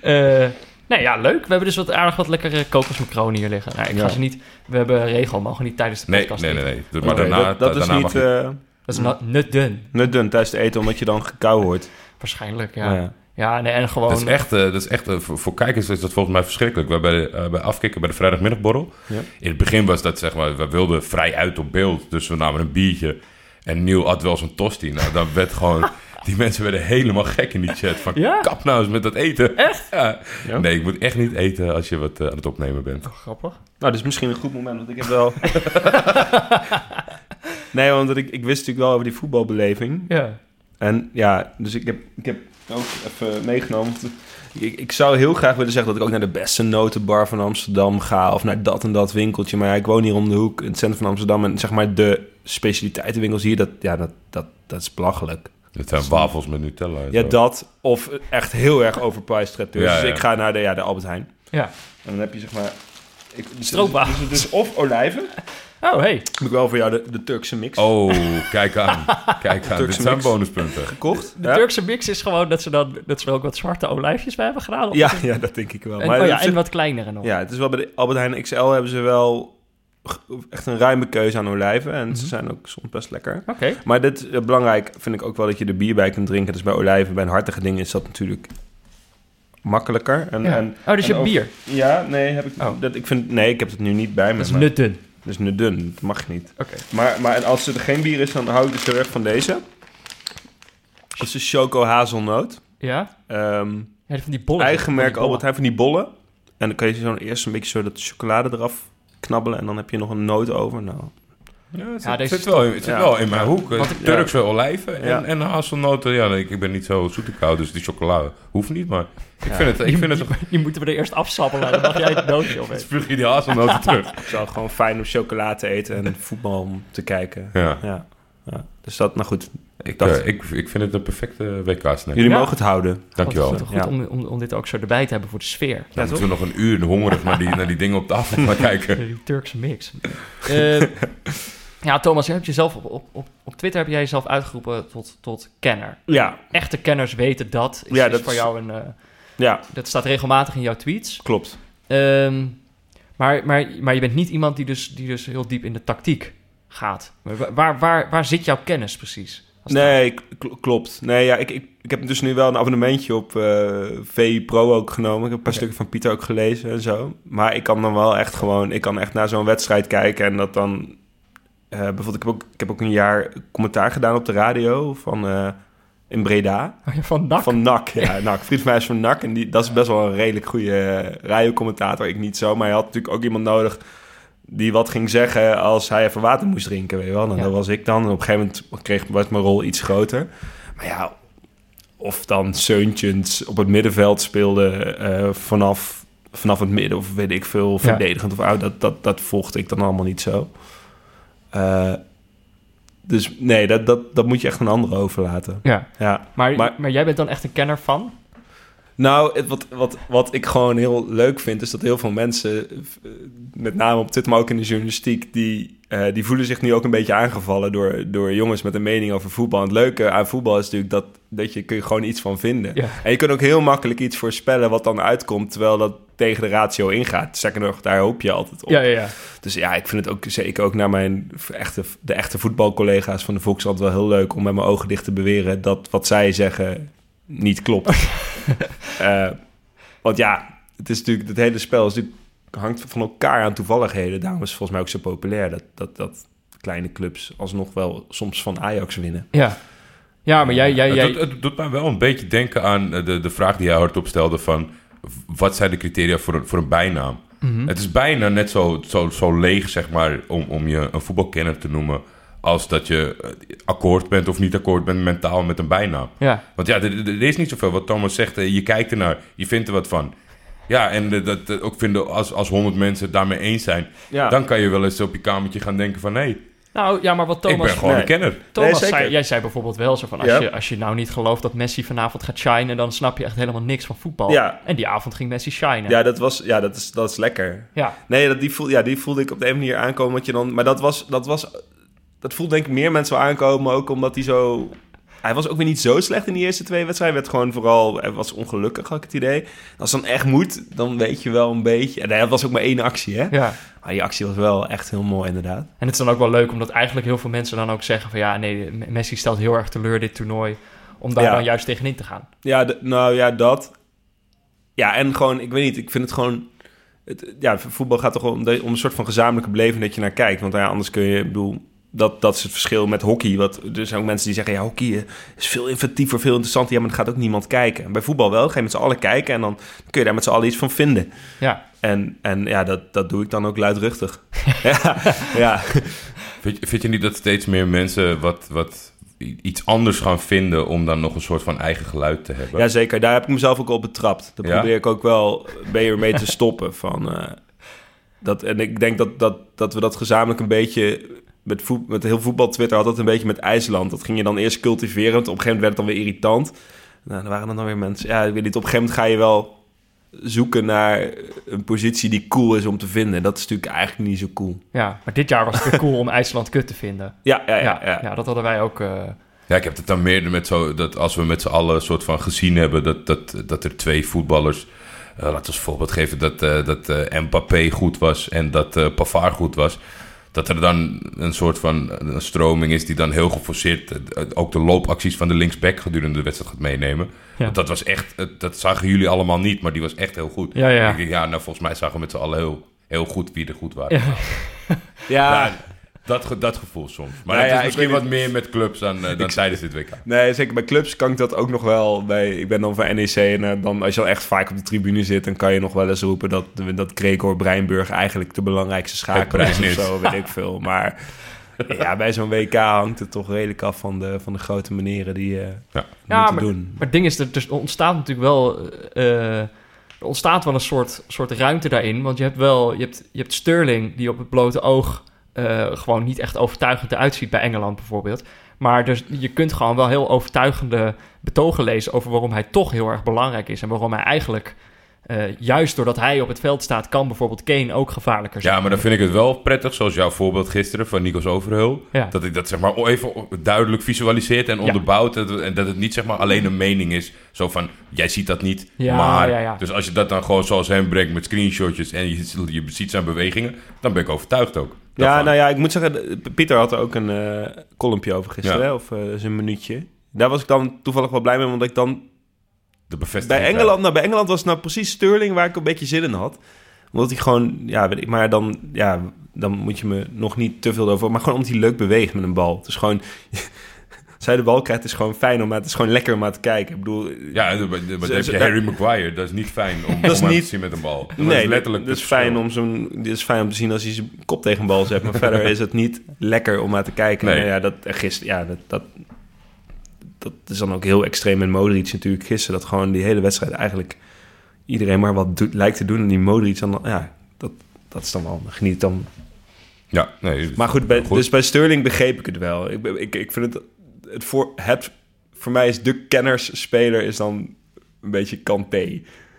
Eh nee, ja, leuk. We hebben dus wat aardig wat lekkere kokosmacronen hier liggen. Nou, ik ga Ja. ze niet... We hebben regel, mogen niet tijdens de Nee, podcast nee, nee. eten. nee. Maar Oké, daarna, dat, dat is daarna niet eh Dat is not, not done, net dun tijdens het eten, omdat je dan gekauw wordt. waarschijnlijk. Ja, Ja. ja. nee, en gewoon... Dat is echt, eh, dat is echt eh, voor, voor kijkers is dat volgens mij verschrikkelijk. We hebben bij, eh, bij afkikken bij de vrijdagmiddagborrel. Ja. In het begin was dat zeg maar, we wilden vrij uit op beeld. Dus we namen een biertje. En Neil had wel zo'n tosti. Nou, dan werd gewoon... Die mensen werden helemaal gek in die chat. Van Ja? kap nou eens met dat eten. Echt? Ja. Ja? Nee, ik moet echt niet eten als je wat aan het opnemen bent. Grappig. Nou, dat is misschien een goed moment, want ik heb wel... nee, want ik, ik wist natuurlijk wel over die voetbalbeleving. Ja. En ja, dus ik heb, ik heb ook even meegenomen. Ik, ik zou heel graag willen zeggen dat ik ook naar de beste notenbar van Amsterdam ga. Of naar dat en dat winkeltje. Maar ja, ik woon hier om de hoek in het centrum van Amsterdam. En zeg maar de specialiteitenwinkels hier, dat, ja, dat, dat, dat is belachelijk. Het zijn wafels met Nutella. en Ja, zo. dat. Of echt heel erg overpriced traiteurs. Ja, Dus ik ga naar de, ja, de Albert Heijn. Ja. En dan heb je zeg maar... Ik, dus, Stroopwafels. Dus, dus of olijven. Oh, hey. Heb ik wel voor jou de, de Turkse mix Oh, kijk aan. Kijk aan. Dit Turkse zijn mix. bonuspunten. gekocht. De ja? Turkse mix is gewoon dat ze, dan, dat ze er ook wat zwarte olijfjes bij hebben gedaan. of Ja, ja, dat denk ik wel. En, Maar oh ja, het is- en wat kleinere nog. Ja, het is wel bij de Albert Heijn XL hebben ze wel echt een ruime keuze aan olijven. En ze Mhm. zijn ook soms best lekker. Oké. Maar dit eh, belangrijk vind ik ook wel dat je er bier bij kunt drinken. Dus bij olijven, bij een hartige ding is dat natuurlijk makkelijker. En, Ja. en, Oh, dus je hebt bier. Ja, nee, heb ik, Oh. dat, ik vind, nee, ik heb het nu niet bij me. Dat is maar- is nu dun, dat mag niet. Oké. Maar, maar als er geen bier is, dan hou ik dus heel erg van deze. Dat is de Choco Hazelnoot. Ja? Ehm, Ja, van die bollen. eigen merk. Albert Heijn van die bollen. En dan kan je zo eerst een beetje zo dat chocolade eraf knabbelen. En dan heb je nog een noot over. Nou, Ja, het Ja, zit, deze zit wel, in- het zit ja. wel in mijn hoek. Want Turkse olijven en, Ja. en hazelnoten. Ja, nee, ik, ik ben niet zo zoet en koud, dus die chocolade hoeft niet. Maar ik Ja. vind het, ik vind het, Die, die moeten we er eerst afsappelen. Dan mag jij het doosje opeten. spuug je die hazelnoten terug. het is wel gewoon fijn om chocolade te eten en voetbal te kijken. Ja, Ja. ja. Dus dat, nou goed. ik, Dat- eh, ik, ik vind het een perfecte WK-snack. Jullie Ja. mogen het houden. Dankjewel. Goed, goed Ja. om, om, om dit ook zo erbij te hebben voor de sfeer. Dan moeten we nog een uur hongerig naar die, naar die dingen op tafel gaan kijken. Die Turkse mix. Eh, Ja, Thomas, je hebt jezelf op, op, op, op Twitter heb jij jezelf uitgeroepen tot, tot kenner. Ja, Echte kenners weten dat. Is, Ja, is dat voor is- jou een. eh, ja, dat staat regelmatig in jouw tweets. klopt. Ehm, maar, maar, maar je bent niet iemand die dus, die dus heel diep in de tactiek gaat. Waar, waar, waar, waar zit jouw kennis precies? Nee, kl- klopt. Nee, ja, ik, ik, ik heb dus nu wel een abonnementje op VI Pro ook genomen. Ik heb een paar stukken van Pieter ook gelezen en zo. Maar ik kan dan wel echt gewoon... Ik kan echt naar zo'n wedstrijd kijken en dat dan... eh, bijvoorbeeld, ik heb, ook, ik heb ook een jaar commentaar gedaan op de radio van... eh, in Breda. gaat? Van NAC? Van NAC, ja. NAC. Vriend van mij is van NAC. En die, dat is best wel een redelijk goede eh, radiocommentator. Ik niet zo. Maar hij had natuurlijk ook iemand nodig die wat ging zeggen als hij even water moest drinken. Weet je wel. Nou, Ja. dat was ik dan. En op een gegeven moment kreeg, was mijn rol iets groter. Maar ja, of dan Seuntjens op het middenveld speelde vanaf, vanaf het midden... of weet ik veel, verdedigend of oud... Dat, dat, dat volgde ik dan allemaal niet zo. Eh, dus nee, dat, dat, dat moet je echt een ander overlaten. Ja, Ja. maar, maar, Maar- jij bent dan echt een kenner van? Nou, het, wat, wat, wat ik gewoon heel leuk vind, is dat heel veel mensen, met name op Twitter, maar ook in de journalistiek, die, eh, die voelen zich nu ook een beetje aangevallen door, door jongens met een mening over voetbal. En het leuke aan voetbal is natuurlijk dat, dat je kun je gewoon iets van vinden. Ja. En je kunt ook heel makkelijk iets voorspellen wat dan uitkomt, terwijl dat tegen de ratio ingaat. Zeker nog, daar hoop je altijd op. Ja, ja, ja. Dus ja, ik vind het ook zeker ook naar mijn echte, de echte voetbalcollega's van de Volkskrant wel heel leuk om met mijn ogen dicht te beweren dat wat zij zeggen niet klopt. Eh, want ja, het is natuurlijk het hele spel is natuurlijk, hangt van elkaar aan toevalligheden. Daarom is het volgens mij ook zo populair dat, dat, dat kleine clubs alsnog wel soms van Ajax winnen. Ja, ja maar jij... jij, Het, jij doet, het doet mij wel een beetje denken aan eh, de, de vraag die jij hardop stelde van... wat zijn de criteria voor een, voor een bijnaam? Mhm. Het is bijna net zo, zo, zo leeg, zeg maar, om, om je een voetbalkenner te noemen... als dat je akkoord bent of niet akkoord bent mentaal met een bijnaam. Ja, Want ja, er, is niet zoveel. Wat Thomas zegt, eh, je kijkt ernaar, je vindt er wat van. Ja, en dat eh, ook vinden als, als honderd mensen het daarmee eens zijn... Ja, dan kan je wel eens op je kamertje gaan denken van... hé, nou ja, maar wat ik Thomas... ben gewoon Nee. een kenner. Thomas Nee, zei, jij zei bijvoorbeeld wel zo van... Als, Ja. je, als je nou niet gelooft dat Messi vanavond gaat shinen... dan snap je echt helemaal niks van voetbal. Ja. En die avond ging Messi shinen. ja, dat, was, ja dat, is, dat is lekker. ja. Nee, dat, die, voel, ja, die voelde ik op de een manier aankomen. Want je dan, maar dat was, dat was... Dat voelde denk ik meer mensen wel aankomen. Ook omdat hij zo... Hij was ook weer niet zo slecht in die eerste twee wedstrijden. Werd gewoon vooral... Hij was ongelukkig, had ik het idee. Als het dan echt moet, dan weet je wel een beetje... En dat was ook maar één actie, hè? ja. Maar die actie was wel echt heel mooi, inderdaad. En het is dan ook wel leuk, omdat eigenlijk heel veel mensen dan ook zeggen van... ja, nee, Messi stelt heel erg teleur dit toernooi... om daar Ja. dan juist tegenin te gaan. Ja, nou ja, dat. Ja, en gewoon, ik weet niet, ik vind het gewoon... Het, ja, voetbal gaat toch om, de- om een soort van gezamenlijke beleving dat je naar kijkt. Want ja, anders kun je, ik bedoel, dat, dat is het verschil met hockey. Wat, er zijn ook mensen die zeggen, ja, hockey eh, is veel inventiever, veel interessanter. Ja, maar er gaat ook niemand kijken. En bij voetbal wel, ga je met z'n allen kijken en dan kun je daar met z'n allen iets van vinden. Ja, En, en ja, dat, dat doe ik dan ook luidruchtig. ja, ja. Vind je, vind je niet dat steeds meer mensen wat, wat iets anders gaan vinden om dan nog een soort van eigen geluid te hebben? ja, zeker. Daar heb ik mezelf ook op betrapt. Daar Ja? probeer ik ook wel weer mee te stoppen. Van, eh, dat, en ik denk dat, dat, dat we dat gezamenlijk een beetje... Met, voet, met heel voetbal-Twitter had dat een beetje met IJsland. Dat ging je dan eerst cultiverend. Op een gegeven moment werd het dan weer irritant. Nou, dan waren er dan weer mensen... Ja, ik weet niet. Op een gegeven moment ga je wel zoeken naar een positie die cool is om te vinden. Dat is natuurlijk eigenlijk niet zo cool. ja. Maar dit jaar was het weer cool om IJsland kut te vinden. Ja, ja, Ja, ja. ja, dat hadden wij ook... eh, Ja, ik heb het dan meer met zo dat als we met z'n allen een soort van gezien hebben dat, dat, dat er twee voetballers, eh, laten we als voorbeeld geven dat, eh dat eh, Mbappé goed was en dat eh Pavard goed was, dat er dan een soort van een stroming is die dan heel geforceerd eh, ook de loopacties van de linksback gedurende de wedstrijd gaat meenemen. Ja. Want dat was echt, dat zagen jullie allemaal niet, maar die was echt heel goed. Ja, ja. Ik denk, ja, nou volgens mij zagen we met z'n allen heel, heel goed wie er goed waren. Ja. Ja, Ja, dat, ge- dat gevoel soms. Maar Nou het ja, is misschien wat meer met clubs dan, eh, dan tijdens dit WK. Nee, zeker bij clubs kan ik dat ook nog wel. Bij, ik ben dan van NEC en eh, dan, als je al echt vaak op de tribune zit... dan kan je nog wel eens roepen dat, dat Gregor Breinburg eigenlijk de belangrijkste schakel is of zo, weet ik veel. Maar ja, bij zo'n WK hangt het toch redelijk af van de, van de grote meneren die eh Ja. Ja, moeten maar- doen. Maar het ding is, er, er ontstaat natuurlijk wel... eh, er ontstaat wel een soort, soort ruimte daarin. Want je hebt wel... Je hebt, je hebt Sterling, die op het blote oog... eh, gewoon niet echt overtuigend eruit ziet bij Engeland bijvoorbeeld. Maar dus, je kunt gewoon wel heel overtuigende betogen lezen... over waarom hij toch heel erg belangrijk is... en waarom hij eigenlijk eh, juist doordat hij op het veld staat, kan bijvoorbeeld Kane ook gevaarlijker zijn. Ja, maar dan vind ik het wel prettig, zoals jouw voorbeeld gisteren van Nikos Overheul. Ja. Dat ik dat zeg maar even duidelijk visualiseert en onderbouwt. En dat- En dat het niet zeg maar alleen een mening is. Zo van, jij ziet dat niet, Ja, maar... Dus als je dat dan gewoon zoals hem brengt met screenshotjes en je, je ziet zijn bewegingen, dan ben ik overtuigd ook. Ja, nou ja, ik moet zeggen, Pieter had er ook een columnpje over gisteren, Ja. hè, of eh zijn minuutje. Daar was ik dan toevallig wel blij mee, want ik dan De bevestiging. bij Engeland, nou, bij Engeland was het nou precies Sterling waar ik een beetje zin in had. Omdat hij gewoon, ja, weet ik, maar dan, ja, dan moet je me nog niet te veel over, maar gewoon omdat hij leuk beweegt met een bal. Het is gewoon, hij de bal krijgt, is gewoon fijn om, maar het is gewoon lekker om naar te kijken. Ik bedoel, Ja, Ze- heb je Harry Maguire. Dat is niet fijn om, Dat is om niet- te zien met een bal. Dat nee, is letterlijk dat is het fijn om zo'n, dit is fijn om te zien als hij zijn kop tegen een bal zet, maar verder is het niet lekker om naar te kijken. Nee. Nou ja, dat gisteren, ja, dat, dat, dat is dan ook heel extreem met Modric natuurlijk gisteren, dat gewoon die hele wedstrijd eigenlijk iedereen maar wat doet, lijkt te doen en die Modric dan, ja, dat, dat is dan wel, geniet dan Ja, nee. Maar goed, bij, Goed. dus bij Sterling begreep ik het wel. Ik, ik, ik vind het, het voor het voor mij is de kennersspeler is dan een beetje Kanté.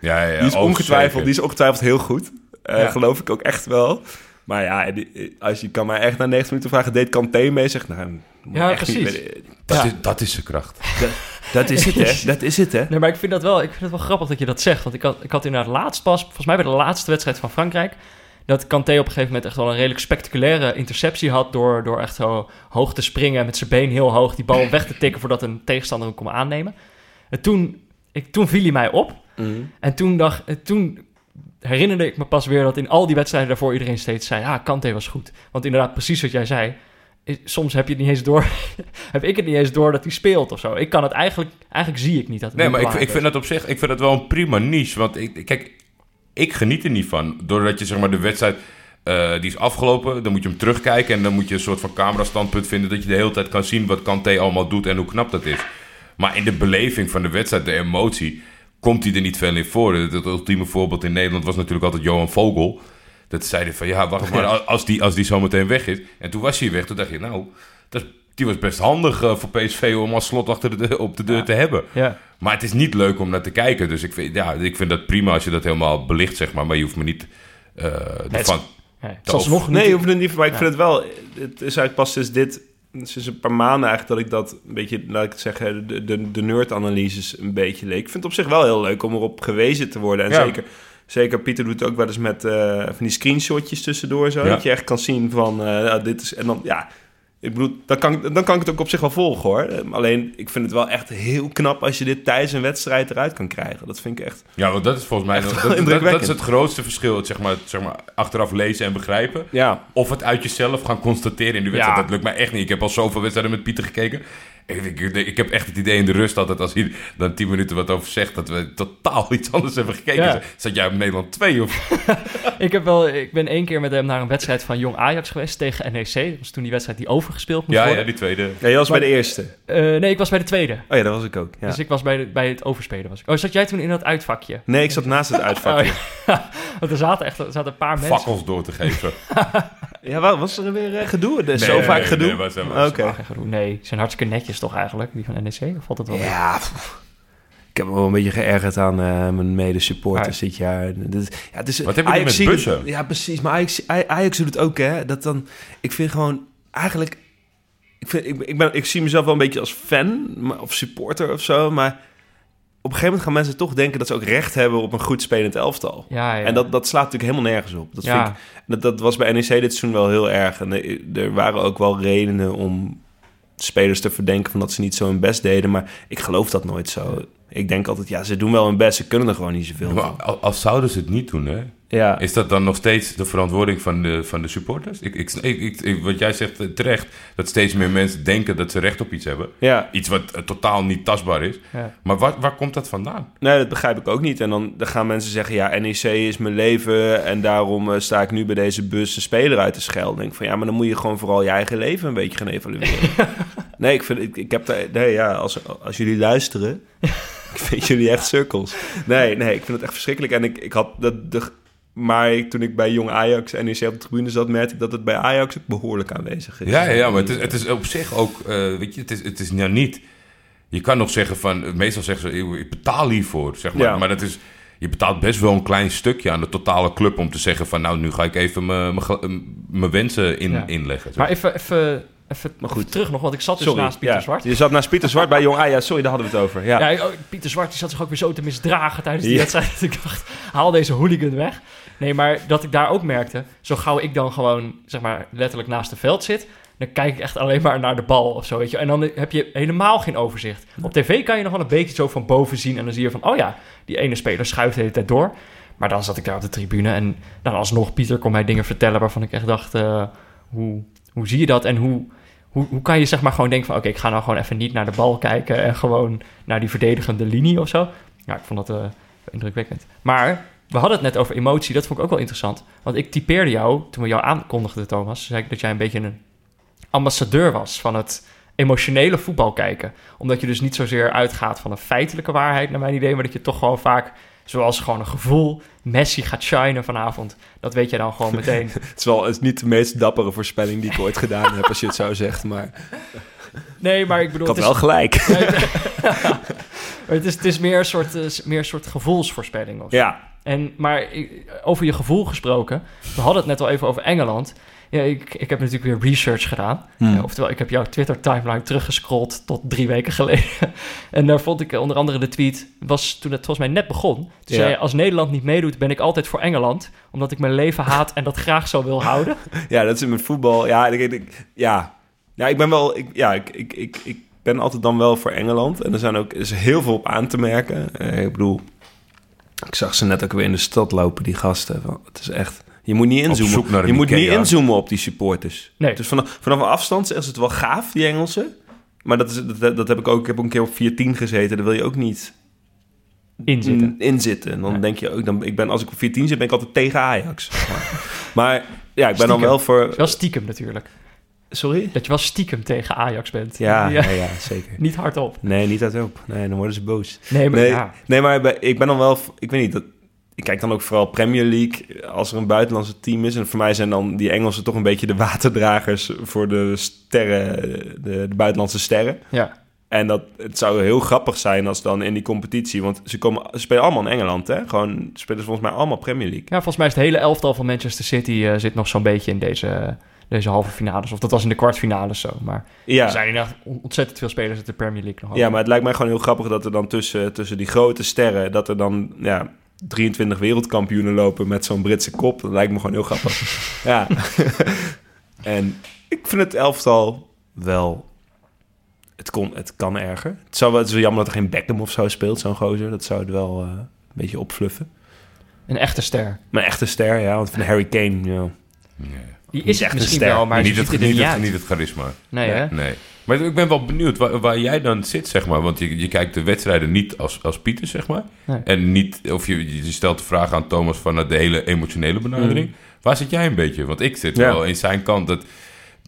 ja, ja, ja, die is oh, ongetwijfeld, die is ongetwijfeld heel goed. Eh, Ja. Geloof ik ook echt wel. Maar ja, als je kan mij echt na 90 minuten vragen, deed Kanté mee? Zeg, nou, Ja, niet precies. Dat, Ja. is, dat is zijn kracht. Dat is het, hè? Dat is het, hè? Nee, maar ik vind dat wel, ik vind het wel grappig dat je dat zegt. Want ik had, ik had inderdaad laatst pas, volgens mij bij de laatste wedstrijd van Frankrijk, dat Kanté op een gegeven moment echt wel een redelijk spectaculaire interceptie had door, door echt zo hoog te springen en met zijn been heel hoog die bal weg te tikken voordat een tegenstander hem kon aannemen. En toen, ik, toen viel hij mij op en toen, dacht, en toen herinnerde ik me pas weer dat in al die wedstrijden daarvoor iedereen steeds zei, ja, Kanté was goed. Want inderdaad, precies wat jij zei, soms heb je het niet eens door, heb ik het niet eens door dat hij speelt of zo. Ik kan het eigenlijk, eigenlijk zie ik niet dat Nee, maar ik, ik vind dat op zich ik vind dat wel een prima niche. Want ik, kijk, ik geniet er niet van. Doordat je zeg maar de wedstrijd, eh, die is afgelopen, dan moet je hem terugkijken. En dan moet je een soort van camerastandpunt vinden dat je de hele tijd kan zien wat Kanté allemaal doet en hoe knap dat is. Maar in de beleving van de wedstrijd, de emotie, komt hij er niet veel in voor. Het, het ultieme voorbeeld in Nederland was natuurlijk altijd Johan Vogel. Dat zeiden van, ja, wacht maar, als die, als die zometeen weg is. En toen was hij weg, toen dacht je, nou, dat is, die was best handig eh, voor PSV om als slot achter de, deur- op de deur te hebben. Ja. Maar het is niet leuk om naar te kijken. Dus ik vind, ja, ik vind dat prima als je dat helemaal belicht, zeg maar. Maar je hoeft me niet uh, ervan... Ja, het is alsnog Nee, hoeft het niet, maar ik Ja. vind het wel... Het is eigenlijk pas sinds dit... Sinds een paar maanden eigenlijk dat ik dat een beetje, laat ik het zeggen, de, de, de nerd-analyses een beetje leek. Ik vind het op zich wel heel leuk om erop gewezen te worden. En Ja. zeker, zeker Pieter doet het ook wel eens met eh, van die screenshotjes tussendoor zo. Ja. Dat je echt kan zien van, eh, nou, dit is... En dan, ja, ik bedoel, dan kan, ik- dan kan ik het ook op zich wel volgen hoor. Eh, Alleen, ik vind het wel echt heel knap als je dit tijdens een wedstrijd eruit kan krijgen. Dat vind ik echt... Ja, want dat is volgens mij... Dat, is het grootste verschil. Het, zeg maar, zeg maar, achteraf lezen en begrijpen. Ja, Of het uit jezelf gaan constateren in de wedstrijd. Ja. Dat lukt mij echt niet. Ik heb al zoveel wedstrijden met Pieter gekeken. Ik, ik, ik heb echt het idee in de rust altijd... als hij dan tien minuten wat over zegt... dat we totaal iets anders hebben gekeken. Ja. Zat jij op Nederland 2 of... Ik, heb wel, ik ben één keer met hem naar een wedstrijd van Jong Ajax geweest tegen NEC. Dat was toen die wedstrijd die overgespeeld moest Ja, ja, worden. die tweede. ja je was Maar- bij de eerste. Eh, nee, ik was bij de tweede. Oh ja, dat was ik ook. Ja. Dus ik was bij, de- bij het overspelen. Was ik. Oh, zat jij toen in dat uitvakje? Nee, ik zat naast het uitvakje. Oh, ja. Want er zaten echt er zaten een paar mensen. Fakkels door te geven. Ja, wa- was er weer eh, gedoe? Nee, zo vaak gedoe? nee, was gedoe. Nee, zijn hartstikke netjes toch eigenlijk, die van NEC? Of valt het wel? Ja, pff. ik heb me wel een beetje geërgerd aan eh, mijn mede-supporters dit jaar. Dit is- ja, het is, Wat Ajax met bussen? het- ja, precies. Maar Ajax, Aj- Ajax doet het ook, hè. Dat dan, ik vind gewoon eigenlijk... Ik, vind, ik, ik, ben, ik zie mezelf wel een beetje als fan of supporter of zo, maar... Op een gegeven moment gaan mensen toch denken dat ze ook recht hebben op een goed spelend elftal. Ja, ja. En dat, dat slaat natuurlijk helemaal nergens op. Dat, ja. vind ik, dat, dat was bij NEC dit seizoen wel heel erg. En er, er waren ook wel redenen om spelers te verdenken van dat ze niet zo hun best deden. Maar ik geloof dat nooit zo. Ik denk altijd, ja, ze doen wel hun best. Ze kunnen er gewoon niet zoveel Maar van. al- als zouden ze het niet doen, hè? Ja, Is dat dan nog steeds de verantwoording van de, van de supporters? Ik, ik, ik, wat jij zegt eh, terecht, dat steeds meer mensen denken dat ze recht op iets hebben. ja. Iets wat eh, totaal niet tastbaar is. Ja. Maar waar, waar komt dat vandaan? Nee, dat begrijp ik ook niet. En dan, dan gaan mensen zeggen, ja, NEC is mijn leven... en daarom eh, sta ik nu bij deze bus een speler uit te schelden. Dan denk van, ja, maar dan moet je gewoon vooral je eigen leven een beetje gaan evalueren. nee, ik, vind, ik, ik heb daar... Nee, ja, als, als jullie luisteren... ik vind jullie echt cirkels. Nee, nee, ik vind het echt verschrikkelijk. En ik, ik had dat... De, maar ik- toen ik bij Jong Ajax en NEC op de tribune zat... merkte ik dat het bij Ajax ook behoorlijk aanwezig is. Ja, ja, maar het is, het is op zich ook, eh, weet je, het is, het is nou niet... Je kan nog zeggen van, meestal zeggen ze, ik betaal hiervoor, zeg maar. Ja. Maar dat is, je betaalt best wel een klein stukje aan de totale club om te zeggen van nou, nu ga ik even mijn- wensen in, Ja. inleggen. Maar even, even, even, Maar goed. terug nog, want ik zat dus Sorry. naast Pieter ja. Zwart. Je zat naast Pieter Zwart bij Jong Ajax. Sorry, daar hadden we het over. Ja. Ja, oh, Pieter Zwart die zat zich ook weer zo te misdragen tijdens die wedstrijd. Ik dacht, haal deze hooligan weg. Nee, maar dat ik daar ook merkte, zo gauw ik dan gewoon, zeg maar, letterlijk naast het veld zit, dan kijk ik echt alleen maar naar de bal of zo, weet je. En dan heb je helemaal geen overzicht. Op tv kan je nog wel een beetje zo van boven zien en dan zie je van, oh ja, die ene speler schuift de hele tijd door. Maar dan zat ik daar op de tribune en dan alsnog, Pieter kon mij dingen vertellen waarvan ik echt dacht, eh, hoe, hoe zie je dat en hoe... Hoe, kan je zeg maar gewoon denken van... oké, ik ga nou gewoon even niet naar de bal kijken... en gewoon naar die verdedigende linie of zo. Ja, ik vond dat eh, indrukwekkend. Maar we hadden het net over emotie. Dat vond ik ook wel interessant. Want ik typeerde jou, toen we jou aankondigden, Thomas... zei ik dat jij een beetje een ambassadeur was... van het emotionele voetbal kijken. Omdat je dus niet zozeer uitgaat van een feitelijke waarheid... naar mijn idee, maar dat je toch gewoon vaak... zoals gewoon een gevoel... Messi gaat shinen vanavond. Dat weet je dan gewoon meteen. Het, is wel, het is niet de meest dappere voorspelling die ik ooit gedaan heb, als je het zo zegt. Maar Nee, maar ik bedoel... ik had het is- wel gelijk. maar het is, het is meer, een soort, eh, meer een soort gevoelsvoorspelling. Of. Ja, En, maar over je gevoel gesproken, we hadden het net al even over Engeland. Ja, ik, ik heb natuurlijk weer research gedaan. Hmm. Oftewel, ik heb jouw Twitter-timeline teruggescrolld tot drie weken geleden. en daar vond ik eh, onder andere de tweet, was toen het volgens mij net begon. Toen Ja. zei je, als Nederland niet meedoet, ben ik altijd voor Engeland. Omdat ik mijn leven haat en dat graag zo wil houden. ja, dat is met voetbal. Ja, ik, ik- ja. ja ik ben wel... Ik, ja, ik, ik, ik, ik ben altijd dan wel voor Engeland. En er zijn ook is heel veel op aan te merken. Eh, ik bedoel, ik zag ze net ook weer in de stad lopen, die gasten. Het is echt... Je moet niet inzoomen. Je moet niet inzoomen op die supporters. Nee. Dus vanaf, vanaf een afstand is het wel gaaf, die Engelsen. Maar dat, is, dat, dat heb ik ook. Ik heb ook een keer op 4-10 gezeten. Daar wil je ook niet Inzitten. in, in zitten. En dan Ja. denk je ook, dan, ik ben, als ik op 14 zit, ben ik altijd tegen Ajax. maar. ja, ik ben dan wel voor. Wel stiekem natuurlijk. Sorry? Dat je wel stiekem tegen Ajax bent. Ja, ja, ja, zeker. Niet hardop. Nee, niet uitop. Nee, dan worden ze boos. Nee, maar Nee, ja. nee maar ik ben dan wel, ik weet niet, dat, ik kijk dan ook vooral Premier League als er een buitenlandse team is. En voor mij zijn dan die Engelsen toch een beetje de waterdragers voor de sterren, de, de buitenlandse sterren. ja. En dat, het zou heel grappig zijn als dan in die competitie, want ze, komen, ze spelen allemaal in Engeland, hè? Gewoon spelen ze volgens mij allemaal Premier League. Ja, volgens mij is het hele elftal van Manchester City eh, zit nog zo'n beetje in deze, deze halve finales. Of dat was in de kwartfinales zo. Maar Ja. er zijn inderdaad on- ontzettend veel spelers uit de Premier League nog. Ja, maar het lijkt mij gewoon heel grappig dat er dan tussen, tussen die grote sterren... dat er dan ja, 23 wereldkampioenen lopen met zo'n Britse kop. Dat lijkt me gewoon heel grappig. ja. en ik vind het elftal wel... Het, kon, het kan erger. Het, zou wel, het is wel jammer dat er geen Beckham of zo speelt, zo'n gozer. Dat zou het wel eh, een beetje opfluffen. Een echte ster. Maar een echte ster, ja. Want van Harry Kane, ja. Die is echt een misschien ster. wel, maar niet, het, niet, het, niet het charisma. Nee, hè? Nee. Maar ik ben wel benieuwd waar, waar jij dan zit, zeg maar. Want je, je kijkt de wedstrijden niet als, als Pieter, zeg maar. Nee. En niet, of je, je stelt de vraag aan Thomas van de hele emotionele benadering. Waar zit jij een beetje? Want ik zit Ja. wel in zijn kant dat...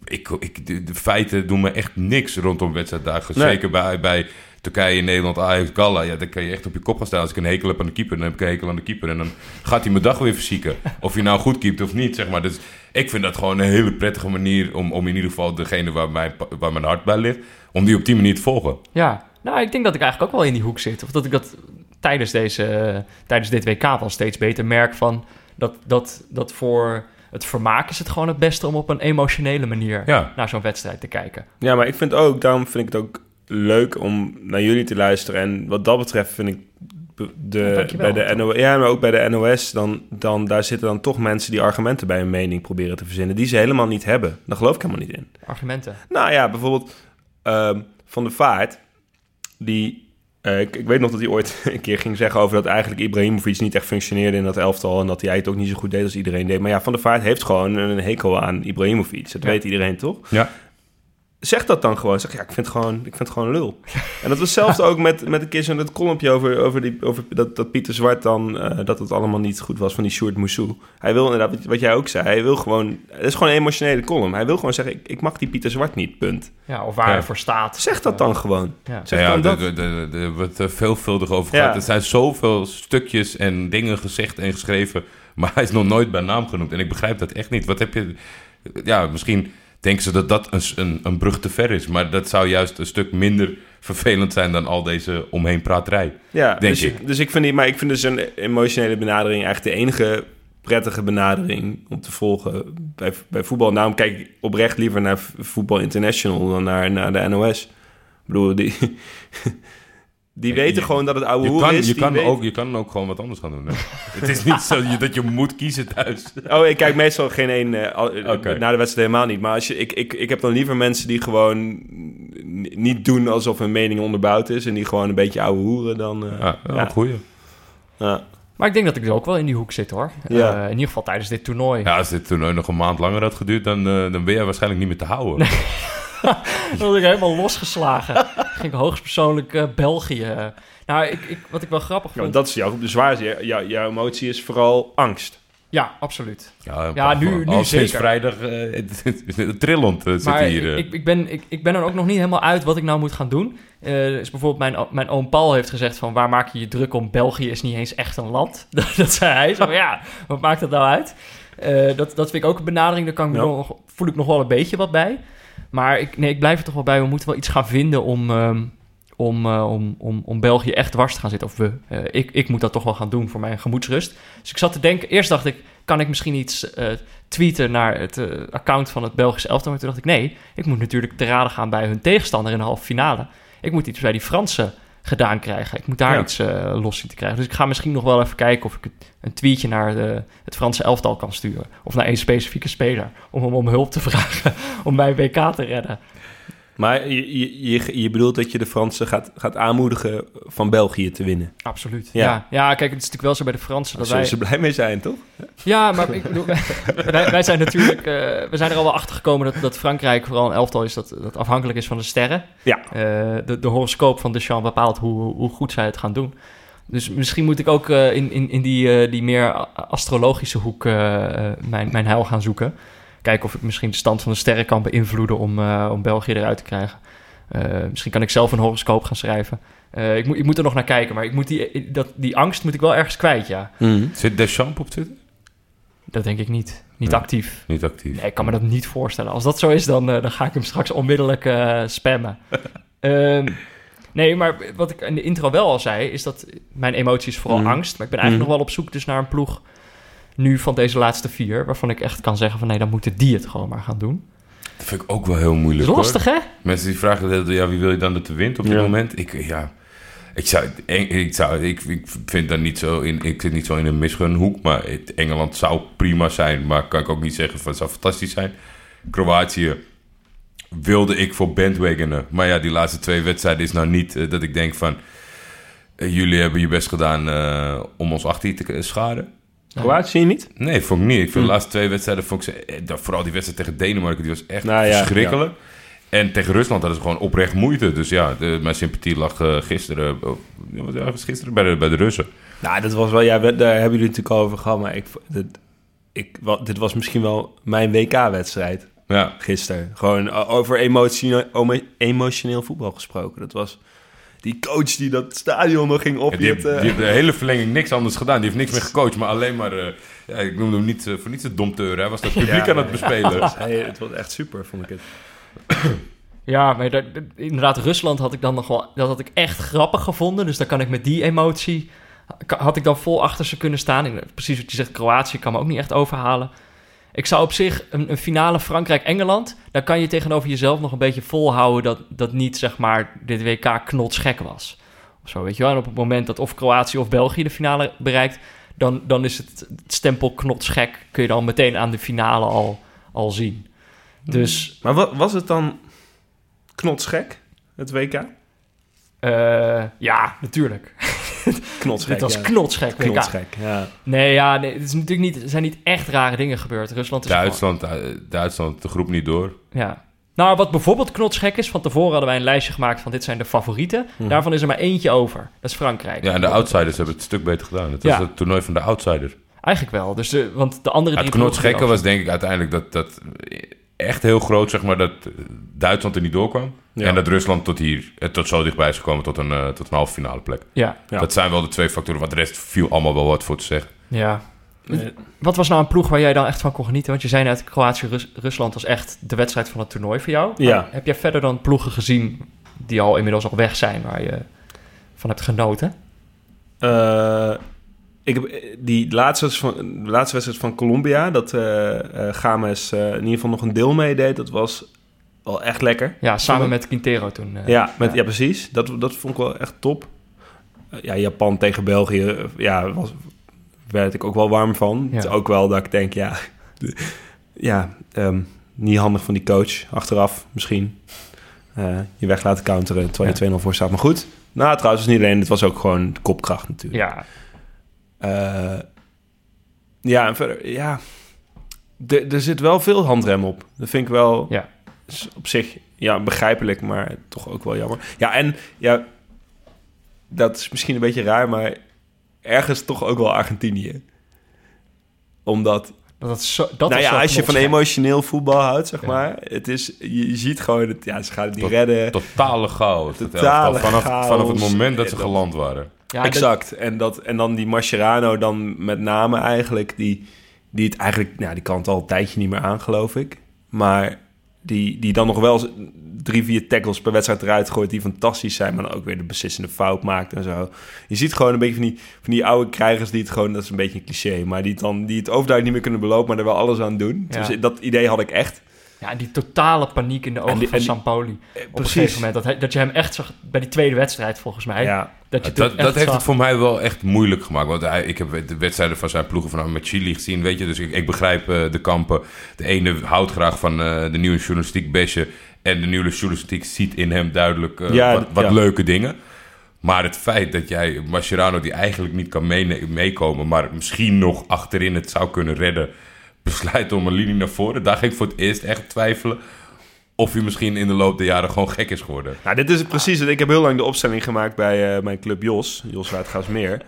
Ik, ik, de, de feiten doen me echt niks rondom wedstrijddagen. Nee. Zeker bij, bij Turkije, Nederland, Ajax, Galla. Ja, dan kan je echt op je kop gaan staan. Als ik een hekel heb aan de keeper, dan heb ik een hekel aan de keeper. En dan gaat hij mijn dag weer verzieken. Of je nou goed keept of niet, zeg maar. Dus ik vind dat gewoon een hele prettige manier... om, om in ieder geval degene waar mijn, waar mijn hart bij ligt... om die op die manier te volgen. Ja, nou, ik denk dat ik eigenlijk ook wel in die hoek zit. Of dat ik dat tijdens, deze, tijdens dit WK wel steeds beter merk van... Dat, dat, dat voor het vermaak is het gewoon het beste om op een emotionele manier Ja. naar zo'n wedstrijd te kijken. Ja, maar ik vind ook, daarom vind ik het ook leuk om naar jullie te luisteren. En wat dat betreft vind ik de, bij de NOS, ja, maar ook bij de NOS, dan, dan, daar zitten dan toch mensen die argumenten bij hun mening proberen te verzinnen, die ze helemaal niet hebben. Daar geloof ik helemaal niet in. Argumenten. Nou ja, bijvoorbeeld ehm, Van de Vaart, die... eh, ik, ik weet nog dat hij ooit een keer ging zeggen over dat eigenlijk Ibrahimovic niet echt functioneerde in dat elftal en dat hij het ook niet zo goed deed als iedereen deed. Maar ja, Van der Vaart heeft gewoon een hekel aan Ibrahimovic. Dat Ja. weet iedereen toch? Ja. Zeg dat dan gewoon. Zeg ja, ik vind het gewoon, ik vind het gewoon lul. En dat was zelfs ook met, met een keer zo'n dat kolompje over, over, die, over dat, dat Pieter Zwart dan, eh, dat het allemaal niet goed was van die Sjoerd Moussou. Hij wil inderdaad, wat, wat jij ook zei, hij wil gewoon, het is gewoon een emotionele column. Hij wil gewoon zeggen, ik, ik mag die Pieter Zwart niet, punt. Ja, of waar Ja. hij voor staat. Zeg dat dan gewoon. Ja. Zeg ja, dan dat. er veelvuldig over Ja. gehad. Er zijn zoveel stukjes en dingen gezegd en geschreven, maar hij is nog nooit bij naam genoemd. En ik begrijp dat echt niet. Wat heb je... Ja, misschien denken ze dat dat een, een, een brug te ver is. Maar dat zou juist een stuk minder vervelend zijn dan al deze omheen praterij. Ja, Denk dus, ik. dus ik vind die, maar ik vind dus een emotionele benadering eigenlijk de enige prettige benadering om te volgen bij, bij voetbal. Daarom kijk ik oprecht liever naar Voetbal International dan naar, naar de NOS. Ik bedoel, die, die weten je- gewoon dat het oude hoer is. je, die kan weet- ook, je kan ook gewoon wat anders gaan doen. Hè? het is niet zo dat je moet kiezen thuis. Oh, ik kijk meestal geen één... Oké. Na de wedstrijd helemaal niet. Maar als je, ik, ik, ik heb dan liever mensen die gewoon niet doen alsof hun mening onderbouwd is... en die gewoon een beetje ouwe hoeren dan... eh, Ja, ja, goeie. ja. Maar ik denk dat ik er ook wel in die hoek zit hoor. Ja. Eh, in ieder geval tijdens dit toernooi. Ja, als dit toernooi nog een maand langer had geduurd, dan, dan ben jij waarschijnlijk niet meer te houden. Dan was ik helemaal losgeslagen. ging ik hoogstpersoonlijk eh, België. Nou, ik, ik, wat ik wel grappig Ja, vond... dat is jouw. Jou- jou- jouw emotie is vooral angst. Ja, absoluut. Ja, Ja, nu- nu al sinds zeker. vrijdag eh, trillend eh, zit Maar hier. ik, ik, ben, ik, ik ben er ook nog niet helemaal uit wat ik nou moet gaan doen. Eh dus bijvoorbeeld mijn, mijn oom Paul heeft gezegd van... waar maak je je druk om? België is niet eens echt een land. dat, dat zei hij. Zo, ja, wat maakt dat nou uit? Eh, dat, dat vind ik ook een benadering. Daar kan ik me Ja. nog, voel ik nog wel een beetje wat bij. Maar ik, nee, ik blijf er toch wel bij. We moeten wel iets gaan vinden om, ehm, om, eh, om, om, om België echt dwars te gaan zitten. Of we. Eh, ik, ik moet dat toch wel gaan doen voor mijn gemoedsrust. Dus ik zat te denken... Eerst dacht ik, kan ik misschien iets eh, tweeten naar het account van het Belgische elftal? Maar toen dacht ik, nee, ik moet natuurlijk te raden gaan bij hun tegenstander in de halve finale. Ik moet iets bij die Fransen gedaan krijgen. Ik moet daar Ja. iets eh, los zien te krijgen. Dus ik ga misschien nog wel even kijken of ik het- een tweetje naar de, het Franse elftal kan sturen. Of naar één specifieke speler. Om hem om hulp te vragen om mijn WK te redden. Maar je, je, je, bedoelt dat je de Fransen gaat, gaat aanmoedigen van België te winnen. Absoluut. Ja. Ja. Ja, kijk, het is natuurlijk wel zo bij de Fransen Daar dat wij... ze blij mee zijn, toch? Ja, maar ik bedoel, wij, wij zijn natuurlijk, eh, we zijn er al wel achter gekomen dat, dat Frankrijk vooral een elftal is dat, dat afhankelijk is van de sterren. Ja. Eh, de, de horoscoop van Deschamps bepaalt hoe, hoe goed zij het gaan doen. Dus misschien moet ik ook eh, in, in, in die, die meer astrologische hoek mijn, mijn heil gaan zoeken. Kijken of ik misschien de stand van de sterren kan beïnvloeden om, eh, om België eruit te krijgen. Eh, misschien kan ik zelf een horoscoop gaan schrijven. Eh, ik, moet, ik moet er nog naar kijken, maar ik moet die, dat, die angst moet ik wel ergens kwijt, ja. Zit Deschamps op Twitter? Dat denk ik niet. Niet Nee. actief. Niet actief. Nee, ik kan me dat niet voorstellen. Als dat zo is, dan, dan ga ik hem straks onmiddellijk spammen. Ehm, nee, maar wat ik in de intro wel al zei, is dat mijn emotie is vooral Mhm. angst. Maar ik ben eigenlijk Mhm. nog wel op zoek dus naar een ploeg nu van deze laatste vier, waarvan ik echt kan zeggen van nee, dan moeten die het gewoon maar gaan doen. Dat vind ik ook wel heel Dat moeilijk. is lastig, hè? Mensen die vragen, ja, wie wil je dan dat er wint op dit Ja. moment? Ik, ja, ik, zou, ik, zou, ik, ik vind dan niet zo in, ik zit niet zo in een misgunhoek, maar het, Engeland zou prima zijn, maar kan ik ook niet zeggen van het zou fantastisch zijn. Kroatië wilde ik voor bandwagonen, maar ja, die laatste twee wedstrijden is nou niet eh, dat ik denk van, eh, jullie hebben je best gedaan eh, om ons achter te scharen. Kroatië niet? Nee, vond ik niet. Ik vind Hm. de laatste twee wedstrijden, vond ik ze, eh, dat- vooral die wedstrijd tegen Denemarken, die was echt Nou ja, verschrikkelijk. En tegen Rusland hadden ze gewoon oprecht moeite. Dus ja, de, mijn sympathie lag eh, gisteren, oh, ja, wat gisteren bij de, bij de Russen. Nou, dat was wel... Ja, we- daar hebben jullie het natuurlijk al over gehad. Maar ik, dit, ik, wa- dit was misschien wel mijn WK-wedstrijd Ja, gisteren. Gewoon over emotioneel, emotioneel voetbal gesproken. Dat was die coach die dat stadion nog ging die, heeft, opjetten. die heeft de hele verlenging niks anders gedaan. Die heeft niks meer gecoacht, maar alleen maar... eh, ja, ik noemde hem niet eh, voor niets de domteur. Hij was dat publiek Ja, aan het bespelen. Het was echt super, vond ik het. Ja, maar daar- inderdaad, Rusland had ik dan nog wel... Dat had ik echt grappig gevonden. Dus daar kan ik met die emotie... Had ik dan vol achter ze kunnen staan. En precies wat je zegt, Kroatië kan me ook niet echt overhalen. Ik zou op zich een, een finale Frankrijk-Engeland... daar kan je tegenover jezelf nog een beetje volhouden... dat, dat niet, zeg maar, dit WK knotsgek was. Of zo, weet je wel. En op het moment dat of Kroatië of België de finale bereikt... dan, dan is het, het stempel knotsgek... kun je dan meteen aan de finale al, al zien. Dus Maar wa- was het dan knotsgek, het WK? eh, ja, natuurlijk. Knotsgek, Dit was ja. knotsgek. Knotsgek, ja. Nee, ja, nee, het is natuurlijk niet, er zijn niet echt rare dingen gebeurd. Rusland is Duitsland, eh, Duitsland, de groep niet door. ja. Nou, wat bijvoorbeeld knotsgek is, van tevoren hadden wij een lijstje gemaakt van dit zijn de favorieten. Mhm. Daarvan is er maar eentje over. Dat is Frankrijk. Ja, en de outsiders hebben het een stuk beter gedaan. Het was Ja. het toernooi van de outsider. Eigenlijk wel. Dus de, want de andere Ja, het knotsgekke was denk ik uiteindelijk dat, dat echt heel groot, zeg maar, dat Duitsland er niet doorkwam. Ja. En dat Rusland tot hier, eh, tot zo dichtbij is gekomen tot een, eh, tot een halve finale plek. Ja, Ja. Dat zijn wel de twee factoren, want de rest viel allemaal wel wat voor te zeggen. ja. Nee. Wat was nou een ploeg waar jij dan echt van kon genieten? Want je zei net, Kroatië-Rusland was echt de wedstrijd van het toernooi voor jou. Ja. Maar Heb jij verder dan ploegen gezien die al inmiddels al weg zijn, waar je van hebt genoten? Eh, ik heb eh, die laatste, wedstrijd van, de laatste wedstrijd van Colombia, dat eh Games in ieder geval nog een deel meedeed, dat was wel echt lekker. Ja, samen met Quintero toen. Ja, met, ja. precies. Dat, dat vond ik wel echt top. Ja, Japan tegen België, ja, was, werd ik ook wel warm van. Ja. Het is ook wel dat ik denk, ja, ja ehm, niet handig van die coach. Achteraf misschien je weg laten counteren terwijl je 2-0 voor staat. Maar goed, nou trouwens niet alleen, het was ook gewoon kopkracht natuurlijk. ja, Eh, ja, en verder, ja. Er- zit wel veel handrem op. Dat vind ik wel Ja. op zich ja, begrijpelijk, maar toch ook wel jammer. Ja, en ja, dat is misschien een beetje raar, maar ergens toch ook wel Argentinië. Omdat, dat, dat, zo, dat nou ja, als je van emotioneel voetbal houdt, zeg Ja. maar. Het is, je, je ziet gewoon, het, ja, ze gaan het niet Tot- redden. Totale chaos. Totale vanaf, chaos. vanaf het moment dat ze dat- geland waren. Ja, dat- exact. En, dat, en dan die Mascherano dan met name eigenlijk, die, die het eigenlijk, nou, die kan het al een tijdje niet meer aan, geloof ik. Maar die, die dan nog wel drie, vier tackles per wedstrijd eruit gooit die fantastisch zijn, maar dan ook weer de beslissende fout maakt en zo. Je ziet gewoon een beetje van die, van die oude krijgers die het gewoon, dat is een beetje een cliché, maar die het dan die het overduidelijk niet meer kunnen belopen, maar er wel alles aan doen. Ja. Dus dat idee had ik echt. Ja, die totale paniek in de ogen die- van Sampoli. Eh, Op een gegeven moment. Dat, hij- dat je hem echt zag bij die tweede wedstrijd, volgens mij. Ja, Dat, je Dat, dat heeft zag- het voor mij wel echt moeilijk gemaakt. Want hij, ik heb de wedstrijden van zijn ploegen van met Chili gezien, weet je. Dus ik, ik begrijp eh, de kampen. De ene houdt graag van eh, de nieuwe journalistiek besje. En de nieuwe journalistiek ziet in hem duidelijk Ja, wat, wat ja. leuke dingen. Maar het feit dat jij Mascherano, die eigenlijk niet kan meekomen... maar misschien nog achterin het zou kunnen redden... besluit om een linie naar voren. Daar ging ik voor het eerst echt twijfelen... of hij misschien in de loop der jaren gewoon gek is geworden. Nou, dit is het precies. Ik heb heel lang de opstelling gemaakt bij eh, mijn club Jos, Jos Waardgaasmeer.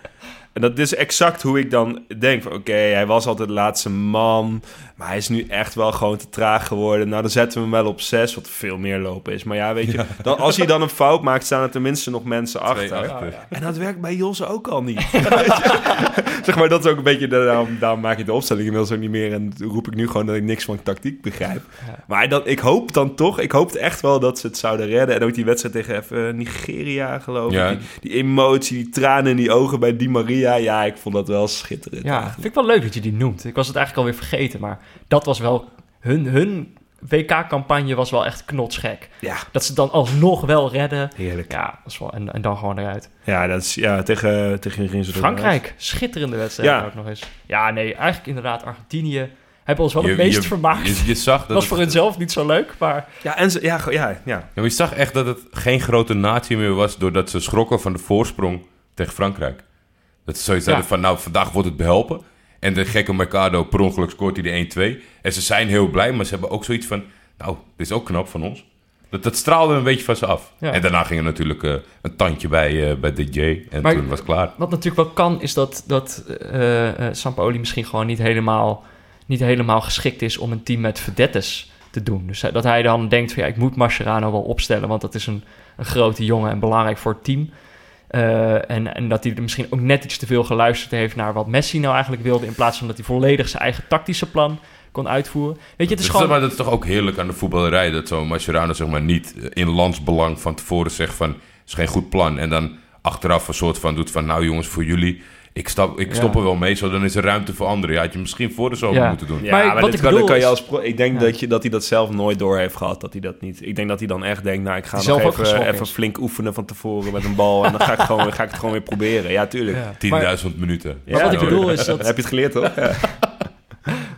En dat is exact hoe ik dan denk oké, hij was altijd de laatste man... maar hij is nu echt wel gewoon te traag geworden. Nou, dan zetten we hem wel op zes, wat veel meer lopen is. Maar ja, weet je, dan, als hij dan een fout maakt... staan er tenminste nog mensen achter. achter. En dat werkt bij Jos ook al niet. Zeg maar, dat is ook een beetje... Daarom, daarom maak ik de opstelling inmiddels ook niet meer... en roep ik nu gewoon dat ik niks van tactiek begrijp. Ja. Maar dat, ik hoop dan toch... Ik hoopte echt wel dat ze het zouden redden. En ook die wedstrijd tegen even Nigeria, geloof ik. Ja. Die, die emotie, die tranen in die ogen bij Di Maria. Ja, ik vond dat wel schitterend. Ja, eigenlijk. vind ik wel leuk dat je die noemt. Ik was het eigenlijk alweer vergeten, maar dat was wel... Hun, hun WK-campagne was wel echt knotsgek. ja Dat ze dan alsnog wel redden. heerlijk. Ja, Ja, dat is wel, en, en dan gewoon eruit. dat is ja, tegen, tegen Frankrijk, schitterende wedstrijd Ja. ook nog eens. Ja, nee, eigenlijk inderdaad Argentinië hebben ons wel Je- het meest je- vermaakt. Je, je zag dat was voor hunzelf niet zo leuk, maar... Ja, en ze, ja, ja, ja. Ja, maar je zag echt dat het geen grote natie meer was... doordat ze schrokken van de voorsprong tegen Frankrijk. Dat ze zoiets Ja. hadden van, nou, vandaag wordt het behelpen. En de gekke Mercado, per ongeluk scoort hij de 1-2. En ze zijn heel blij, maar ze hebben ook zoiets van... nou, dit is ook knap van ons. Dat, dat straalde een beetje van ze af. Ja. En daarna ging er natuurlijk eh, een tandje bij, eh, bij DJ. En Maar- toen was het klaar. Wat natuurlijk wel kan, is dat, dat Sampaoli misschien gewoon niet helemaal, niet helemaal geschikt is om een team met verdettes te doen. Dus dat hij dan denkt van ja, ik moet Mascherano wel opstellen, want dat is een, een grote jongen en belangrijk voor het team. Eh, en, en dat hij er misschien ook net iets te veel geluisterd heeft naar wat Messi nou eigenlijk wilde, in plaats van dat hij volledig zijn eigen tactische plan kon uitvoeren. Weet je, het is Dus gewoon... maar dat is toch ook heerlijk aan de voetballerij... dat zo'n Mascherano zeg maar niet in landsbelang van tevoren zegt van... is geen goed plan. En dan achteraf een soort van doet van... nou jongens, voor jullie, ik, stap, ik Ja. stop er wel mee... zo dan is er ruimte voor anderen. Ja, had je misschien voor de zomer Ja. moeten doen. Ja, Maar maar, wat dit ik kan, bedoel dat kan je als pro- ik denk Ja. dat, je, dat hij dat zelf nooit door heeft gehad. Dat hij dat niet. Ik denk dat hij dan echt denkt, nou, ik ga nog even, even flink oefenen van tevoren met een bal. En dan ga ik, gewoon, ga ik het gewoon weer proberen. Ja, tuurlijk. Ja. Maar- 10.000 minuten. Ja, wat ik bedoel is dat- Heb je het geleerd, toch? Ja.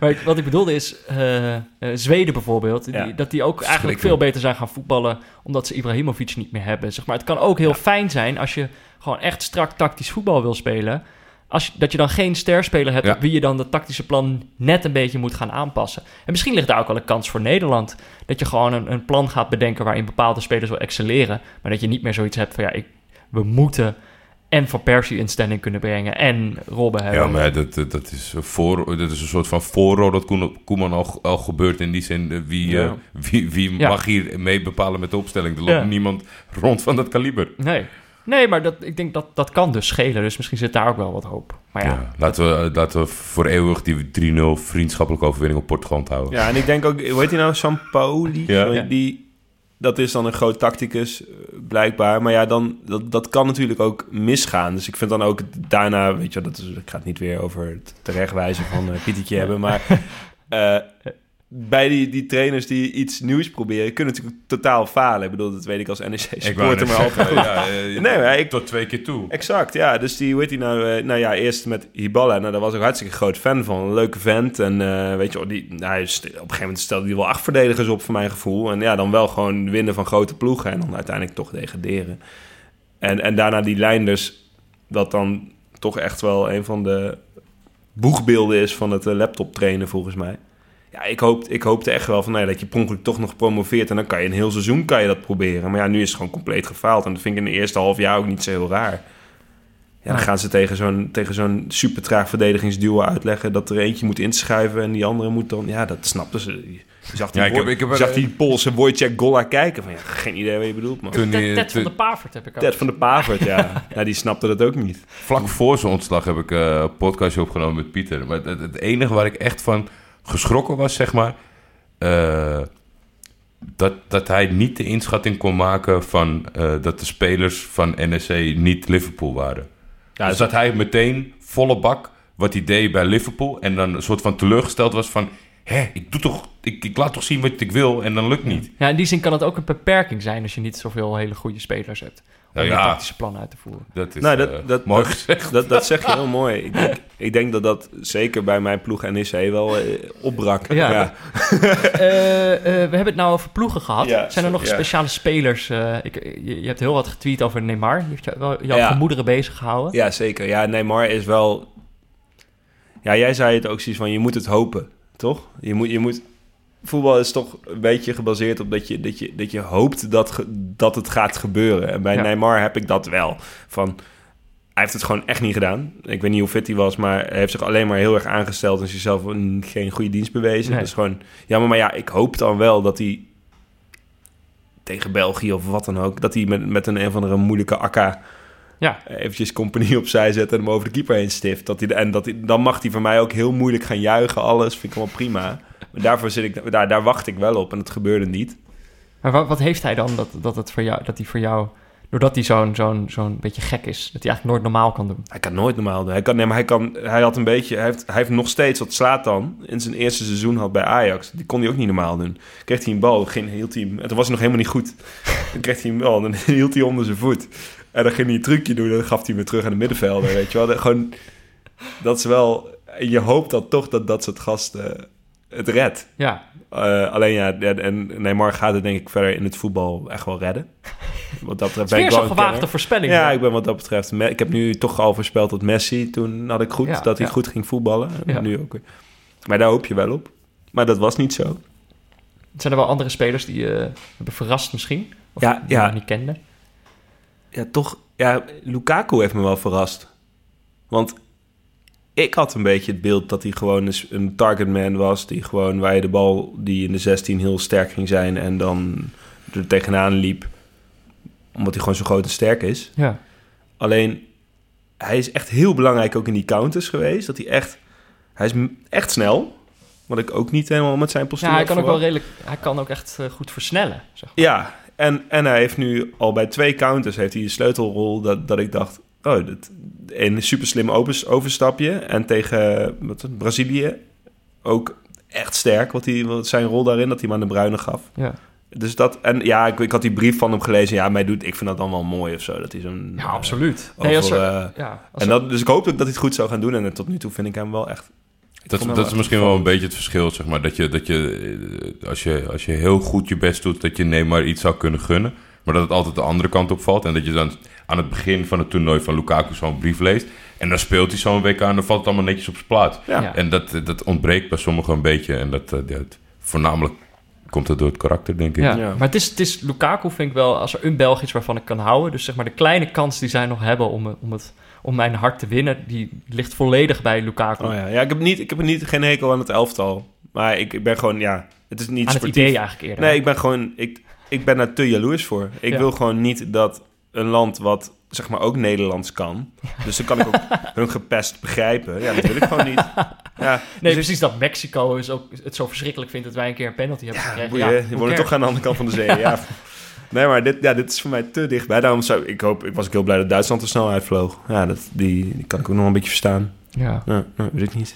Maar ik- wat ik bedoelde is, eh, eh, Zweden bijvoorbeeld, die, dat die ook eigenlijk veel beter zijn gaan voetballen, omdat ze Ibrahimovic niet meer hebben. Zeg maar, het kan ook heel fijn zijn als je gewoon echt strak tactisch voetbal wil spelen, als je, dat je dan geen sterspeler hebt Ja. op wie je dan dat tactische plan net een beetje moet gaan aanpassen. En misschien ligt daar ook wel een kans voor Nederland, dat je gewoon een, een plan gaat bedenken waarin bepaalde spelers wil excelleren, maar dat je niet meer zoiets hebt van ja, ik, we moeten en Van Persie in stelling kunnen brengen en Robben hebben. Ja, maar dat, dat, dat, is een voor, dat is een soort van voorrol dat Koeman, al, al gebeurt. In die zin, eh, wie, Ja. eh, wie, wie Ja. mag hier mee bepalen met de opstelling? Er loopt Ja. niemand rond van dat kaliber. Nee. Nee, maar dat, ik denk dat dat kan dus schelen. Dus misschien zit daar ook wel wat hoop. Maar ja, Ja, laten, we, eh, laten we voor eeuwig die 3-0 vriendschappelijke overwinning op Portugal onthouden. Ja, en ik denk ook, hoe heet hij nou? Sampaoli? Ja. Die, dat is dan een groot tacticus, eh, blijkbaar. Maar ja, dan, dat, dat kan natuurlijk ook misgaan. Dus ik vind dan ook daarna, weet je, wel, dat is, ik ga het niet weer over het terechtwijzen van uh, Pietertje hebben. Maar eh, bij die, die trainers die iets nieuws proberen, kunnen natuurlijk totaal falen. Ik bedoel, dat weet ik als NEC supporter, maar altijd goed. ja, eh, Nee, maar ik- tot twee keer toe. Exact, ja. Dus die, hoe heet die nou? eh, nou ja, eerst met Hiballa. Nou, daar was ik een hartstikke groot fan van. Een leuke vent. En eh, weet je die, nou, op een gegeven moment stelde hij wel acht verdedigers op, voor mijn gevoel. En ja, dan wel gewoon winnen van grote ploegen. En dan uiteindelijk toch degraderen. En, en daarna die Leinders, dat dan toch echt wel een van de boegbeelden is van het eh, laptop trainen, volgens mij. Ja, ik, hoop, ik hoopte echt wel van, nou ja, dat je per ongeluk toch nog promoveert. En dan kan je een heel seizoen kan je dat proberen. Maar ja, nu is het gewoon compleet gefaald. En dat vind ik in de eerste half jaar ook niet zo heel raar. Ja, dan Nee. gaan ze tegen zo'n, tegen zo'n super traag verdedigingsduo uitleggen... dat er eentje moet inschuiven en die andere moet dan... Ja, dat snapten ze. Je zag die, Ja, ik heb- ik zag die Poolse Wojciech Golla kijken van... Ja, geen idee wat je bedoelt, man. Toen Ted, Ted van de Pavert heb ik ook. Ted van de Pavert, ja. ja. Die snapte dat ook niet. Vlak voor zijn ontslag heb ik eh, een podcastje opgenomen met Pieter. Maar het, het enige waar ik echt van geschrokken was, zeg maar... eh, dat, dat hij niet de inschatting kon maken van... eh, dat de spelers van NEC niet Liverpool waren. Ja, dus dat hij meteen volle bak wat hij deed bij Liverpool... en dan een soort van teleurgesteld was van... Hé, ik, doe toch, ik, ik laat toch zien wat ik wil en dan lukt niet. Ja, in die zin kan het ook een beperking zijn als je niet zoveel hele goede spelers hebt. Om je tactische plannen uit te voeren. Dat is Nou, dat- dat- mooi dat- gezegd. Dat, dat zeg je heel mooi. Ik denk, ik denk dat dat zeker bij mijn ploeg NEC wel eh, opbrak. Ja. ja. Eh, eh, we hebben het nou over ploegen gehad. Ja, Zijn er nog ja. speciale spelers? eh, ik, je, je hebt heel wat getweet over Neymar. Heeft jou, wel, jouw Ja. gemoederen bezig gehouden. Ja, zeker. Ja, Neymar is wel... Ja, jij zei het ook zoiets van, je moet het hopen, toch? Je moet... Je moet... Voetbal is toch een beetje gebaseerd op dat je, dat je, dat je hoopt dat, dat het gaat gebeuren. En bij Ja. Neymar heb ik dat wel. Van, hij heeft het gewoon echt niet gedaan. Ik weet niet hoe fit hij was, maar hij heeft zich alleen maar heel erg aangesteld... en zichzelf een- geen goede dienst bewezen. Nee. Dat is gewoon jammer. Maar ja, ik hoop dan wel dat hij tegen België of wat dan ook... dat hij met, met een een of andere moeilijke akka Ja. eventjes compagnie opzij zet en hem over de keeper heen stift. Dat hij, en dat hij, dan mag hij voor mij ook heel moeilijk gaan juichen. Alles vind ik wel prima. Maar daarvoor zit ik, daar, daar wacht ik wel op en het gebeurde niet. Maar wat, wat heeft hij dan dat, dat, het voor jou, dat hij voor jou... Doordat hij zo'n zo'n zo'n beetje gek is, dat hij eigenlijk nooit normaal kan doen. Hij kan nooit normaal doen. Hij, kan, nee, maar hij, kan, hij had een beetje... Hij heeft, hij heeft nog steeds wat slaat dan in zijn eerste seizoen had bij Ajax. Die kon hij ook niet normaal doen. Kreeg hij een bal, ging, hield hij. En toen was hij nog helemaal niet goed. Dan kreeg hij een bal dan hield hij onder zijn voet. En dan ging hij een trucje doen en dan gaf hij hem weer terug aan de middenvelder. Weet je wel. Dat, gewoon, dat is wel... Je hoopt dat toch dat dat soort gasten het redt. Ja, Eh, alleen ja, en Neymar gaat het denk ik verder in het voetbal echt wel redden. Wat dat betreft ben ik wel gewaagde voorspelling. Ja, hè? ik ben wat dat betreft... Ik heb nu toch al voorspeld dat Messi... Toen had ik goed Ja, dat hij ja. goed ging voetballen. En Ja. Nu ook weer. Maar daar hoop je wel op. Maar dat was niet zo. Zijn er wel andere spelers die je hebben verrast misschien? Of Ja, die je niet kende? Ja, toch... Ja, Lukaku heeft me wel verrast. Want ik had een beetje het beeld dat hij gewoon een targetman was. Die gewoon waar je de bal die in de 16 heel sterk ging zijn... en dan er tegenaan liep. Omdat hij gewoon zo groot en sterk is. Ja. Alleen, hij is echt heel belangrijk ook in die counters geweest. Dat hij echt... Hij is echt snel. Wat ik ook niet helemaal met zijn postuur ja, hij kan ook wel redelijk... Hij kan ook echt eh, goed versnellen. Zeg maar. Ja, en, en hij heeft nu al bij twee counters heeft hij een sleutelrol dat, dat ik dacht... Oh, dat, een super slim overs- overstapje. En tegen wat, het, Brazilië ook echt sterk wat hij, wat zijn rol daarin, dat hij hem aan de Bruine gaf. Ja. Dus dat, en ja, ik, ik had die brief van hem gelezen. Ja, mij doet, ik vind dat dan wel mooi of zo. Dat hij zo'n... ja, absoluut. over, Nee, als er, eh, ja, als en dat, dus ik hoop ook dat hij het goed zou gaan doen. En tot nu toe vind ik hem wel echt... Dat, dat is misschien wel een beetje het verschil, zeg maar. Dat je, dat je, eh, als je, als je heel goed je best doet, dat je Neymar iets zou kunnen gunnen. Maar dat het altijd de andere kant op valt. En dat je dan aan het begin van het toernooi van Lukaku zo'n brief leest. En dan speelt hij zo'n WK en dan valt het allemaal netjes op zijn plaats. Ja. Ja. En dat, dat ontbreekt bij sommigen een beetje. En dat, eh, het- voornamelijk komt het door het karakter, denk ik. Ja. Ja. maar het is, het is Lukaku vind ik wel, als er een Belg is waarvan ik kan houden, dus zeg maar de kleine kans die zij nog hebben om, eh, om, het, om mijn hart te winnen, die ligt volledig bij Lukaku. Oh ja, ja ik heb, niet, ik heb niet, geen hekel aan het elftal. Maar ik, ik ben gewoon, ja... Het is niet Aan het sportief. idee eigenlijk eerder. Nee, ik ben gewoon... Ik, ik ben daar te jaloers voor. Ik Ja. wil gewoon niet dat een land wat zeg maar ook Nederlands kan. Dus dan kan ik ook hun gepest begrijpen. Ja, dat wil ik gewoon niet. Ja, Nee, dus precies dat Mexico is ook het zo verschrikkelijk vindt dat wij een keer een penalty hebben Ja, gekregen. boeien, Ja, je woont toch aan de andere kant van de zee. ja. Nee, maar dit, ja, dit is voor mij te dichtbij. Daarom zou ik hoop, ik was ook heel blij dat Duitsland er snel uitvloog. Ja, dat, die, die kan ik ook nog een beetje verstaan. Ja, Ja, weet ik niet.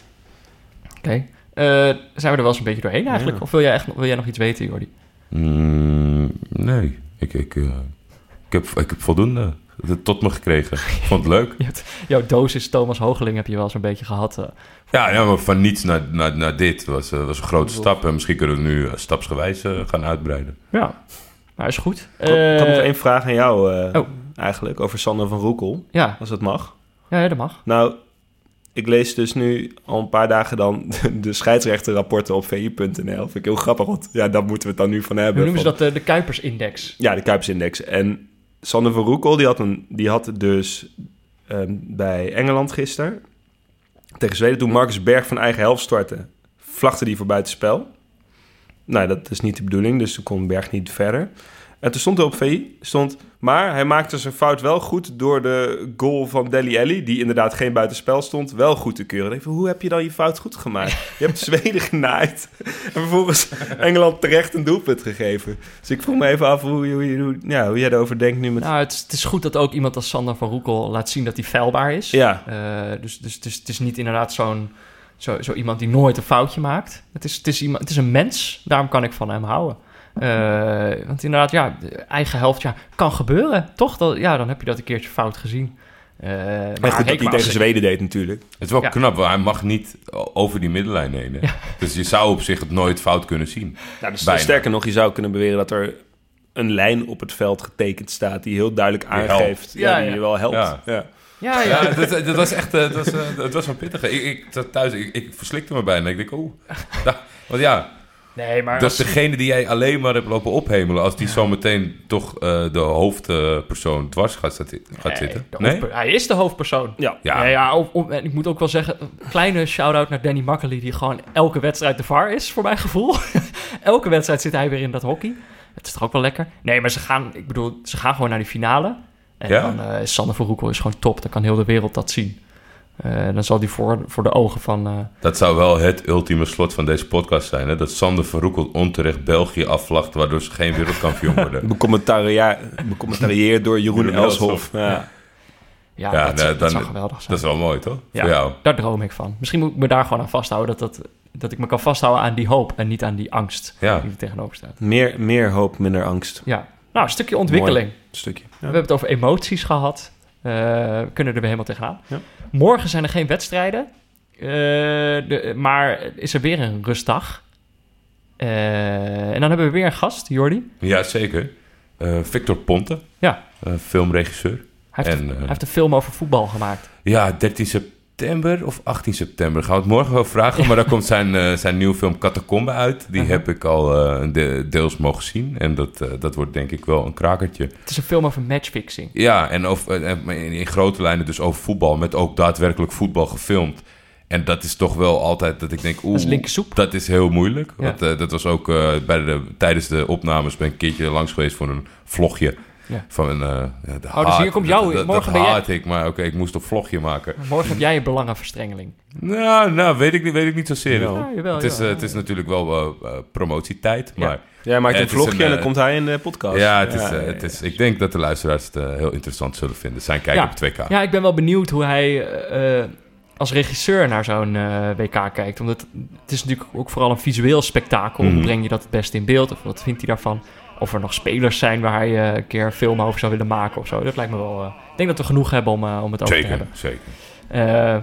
oké. Eh, zijn we er wel eens een beetje doorheen eigenlijk? Ja. Of wil jij, echt, wil jij nog iets weten, Jordi? Mm, nee, ik, ik, eh, ik, heb, ik heb voldoende tot me gekregen. Ik vond het leuk. Hebt, jouw dosis Thomas Hoogeling heb je wel een beetje gehad. eh. Ja, ja maar van niets naar, naar, naar dit was, eh, was een grote stap. En misschien kunnen we nu eh, stapsgewijs gaan uitbreiden. ja, maar is goed. Ik had- nog één vraag aan jou eh, oh. eigenlijk, over Sander van Roekel, Ja, als dat mag. ja, ja, dat mag. Nou, ik lees dus nu al een paar dagen dan de scheidsrechterrapporten op vi.nl. Vind ik heel grappig, want ja, daar moeten we het dan nu van Hoe hebben. noemen ze dat? eh, de Kuipersindex. Ja, de Kuipsindex. En Sander van Roekel, die had, een, die had dus ehm, bij Engeland gisteren tegen Zweden, toen Marcus Berg van eigen helft startte, vlagde die voor buitenspel. Nou, dat is niet de bedoeling, dus toen kon Berg niet verder. En toen stond er op VI, stond, maar hij maakte zijn fout wel goed door de goal van Deli Alli, die inderdaad geen buitenspel stond, wel goed te keuren. Ik dacht, hoe heb je dan je fout goed gemaakt? Je hebt Zweden genaaid en vervolgens Engeland terecht een doelpunt gegeven. Dus ik vroeg me even af hoe, hoe, hoe, hoe- ja, hoe jij erover denkt nu met... Nou, het is, het is goed dat ook iemand als Sander van Roekel laat zien dat hij feilbaar is. Ja, Eh, dus dus het, is, het is niet inderdaad zo'n zo, zo iemand die nooit een foutje maakt. Het is, het, is iemand, het is een mens, daarom kan ik van hem houden. Eh, want inderdaad, ja, de eigen helft, ja, kan gebeuren, toch? Dat, ja, dan heb je dat een keertje fout gezien. Eh, maar maar goed dat hij tegen Zweden deed natuurlijk. Het is wel Ja. knap, want hij mag niet over die middenlijn heen. hè? Dus je zou op zich het nooit fout kunnen zien. Nou, dus sterker nog, je zou kunnen beweren dat er een lijn op het veld getekend staat... die heel duidelijk aangeeft helpt. ja, Ja, die ja. je wel helpt. Ja. Ja. Ja, ja. Ja, dat, dat was echt eh, dat was, dat was een pittige. Ik, ik thuis, ik, ik verslikte me bijna. Ik denk, oeh. Da- Want ja, Nee, maar dat is als- degene die jij alleen maar hebt lopen ophemelen... als die zometeen toch eh, de hoofdpersoon dwars gaat, zitten- gaat Nee, zitten. Nee? Hij is de hoofdpersoon. Ja. Ja. Ja, en ik moet ook wel zeggen, een kleine shout-out naar Danny Makkely... die gewoon elke wedstrijd de VAR is, voor mijn gevoel. elke wedstrijd zit hij weer in dat hockey. Het is toch ook wel lekker? Nee, maar ze gaan, ik bedoel, ze gaan gewoon naar die finale. En Ja? dan eh, is Sander van Roekel is gewoon top. Dan kan heel de wereld dat zien. Eh, dan zal die voor, voor de ogen van... eh, Dat zou wel het ultieme slot van deze podcast zijn. Hè? Dat Sander Verroekel onterecht België afvlacht... waardoor ze geen wereldkampioen worden. Becommentarieerd door Jeroen Jeroen Elshoff. Elshoff. Ja. ja, Ja, dat, nou, dat dan- zou geweldig zijn. Dat is wel mooi, toch? Ja. Voor jou. Daar droom ik van. Misschien moet ik me daar gewoon aan vasthouden. Dat, dat, dat ik me kan vasthouden aan die hoop en niet aan die angst Ja. die er tegenover staat. Meer, meer hoop, minder angst. Ja, nou, een stukje ontwikkeling. Mooi stukje. We hebben het over emoties gehad. Eh, we kunnen er weer helemaal tegenaan. Ja. Morgen zijn er geen wedstrijden. Eh, de, maar is er weer een rustdag. Eh, en dan hebben we weer een gast, Jordi. Ja, zeker. Eh, Victor Ponte, Ja. filmregisseur. Hij heeft, En, hij heeft een film over voetbal gemaakt. Ja, 13 september of 18 september. Gaan we het morgen wel vragen. Maar dan komt zijn, eh, zijn nieuwe film Catacombe uit. Die heb ik al eh, de- deels mogen zien. En dat, eh, dat wordt denk ik wel een krakertje. Het is een film over matchfixing. Ja, en over, in, grote lijnen dus over voetbal. Met ook daadwerkelijk voetbal gefilmd. En dat is toch wel altijd dat ik denk... Oeh, Dat is linkersoep. Dat is heel moeilijk. Ja. Want dat was ook bij de, tijdens de opnames... ben ik een keertje langs geweest voor een vlogje. Ja. Van eh, ja, de Oh, dus hier komt Dat, dat, morgen dat ben jij- haat ik, maar oké, ik moest een vlogje maken. Morgen heb jij een belangenverstrengeling. Nou, nou weet, ik, niet- weet ik niet zozeer. Ja, jawel, het, is, jawel. eh, het is natuurlijk wel eh, eh, promotietijd, Ja. maar Jij maakt Ja, een vlogje een, en dan komt hij in de podcast. ja, het is, ja, het is, ik denk dat de luisteraars het heel interessant zullen vinden. Zijn kijk Ja. op 2K. Ja, ik ben wel benieuwd hoe hij eh, als regisseur naar zo'n WK kijkt. Omdat het is natuurlijk ook vooral een visueel spektakel. Mhm. Hoe breng je dat het beste in beeld? Of wat vindt hij daarvan? Of er nog spelers zijn waar hij eh, een keer een film over zou willen maken of zo. Dat lijkt me wel... eh, ik denk dat we genoeg hebben om, eh, om het over te zeker, hebben. zeker. Eh,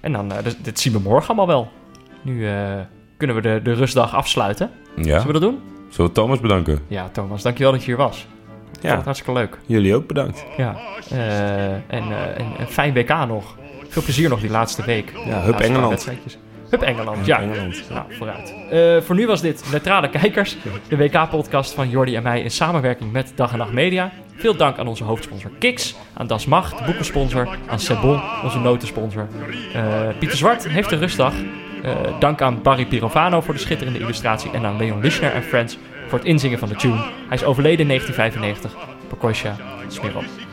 en dan, dus- dit zien we morgen allemaal wel. Nu eh, kunnen we de, de rustdag afsluiten. Ja, Zullen we dat doen? zullen we Thomas bedanken? Ja, Thomas, dankjewel dat je hier was. Vond Ja. het hartstikke leuk. Jullie ook bedankt. Ja. Eh, en, eh, en een fijn WK nog. Veel plezier nog die laatste week. Ja, Hup Engeland. Hup Engeland, ja. Engeland. Nou, vooruit. Eh, voor nu was dit Neutrale Kijkers, de WK-podcast van Jordi en mij in samenwerking met Dag en Nacht Media. Veel dank aan onze hoofdsponsor Kiks, aan Das Mag, de boekensponsor, aan Sebon, onze notensponsor. Eh, Pieter Zwart heeft de rustdag. Eh, dank aan Barry Pirovano voor de schitterende illustratie en aan Leon Lischner en Friends voor het inzingen van de tune. Hij is overleden in 1995. Prokosja, smeer op.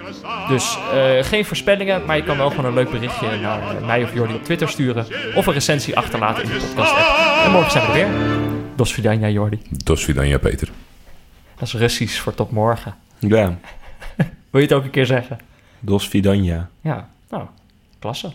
Dus eh, geen voorspellingen, maar je kan wel gewoon een leuk berichtje naar mij of Jordi op Twitter sturen. Of een recensie achterlaten in de podcast app. En morgen zijn we er weer. Dos Vidania Jordi. Dos Vidania Peter. Dat is Russisch voor tot morgen. Ja, Wil je het ook een keer zeggen? Dos Vidania. Ja, nou, klasse.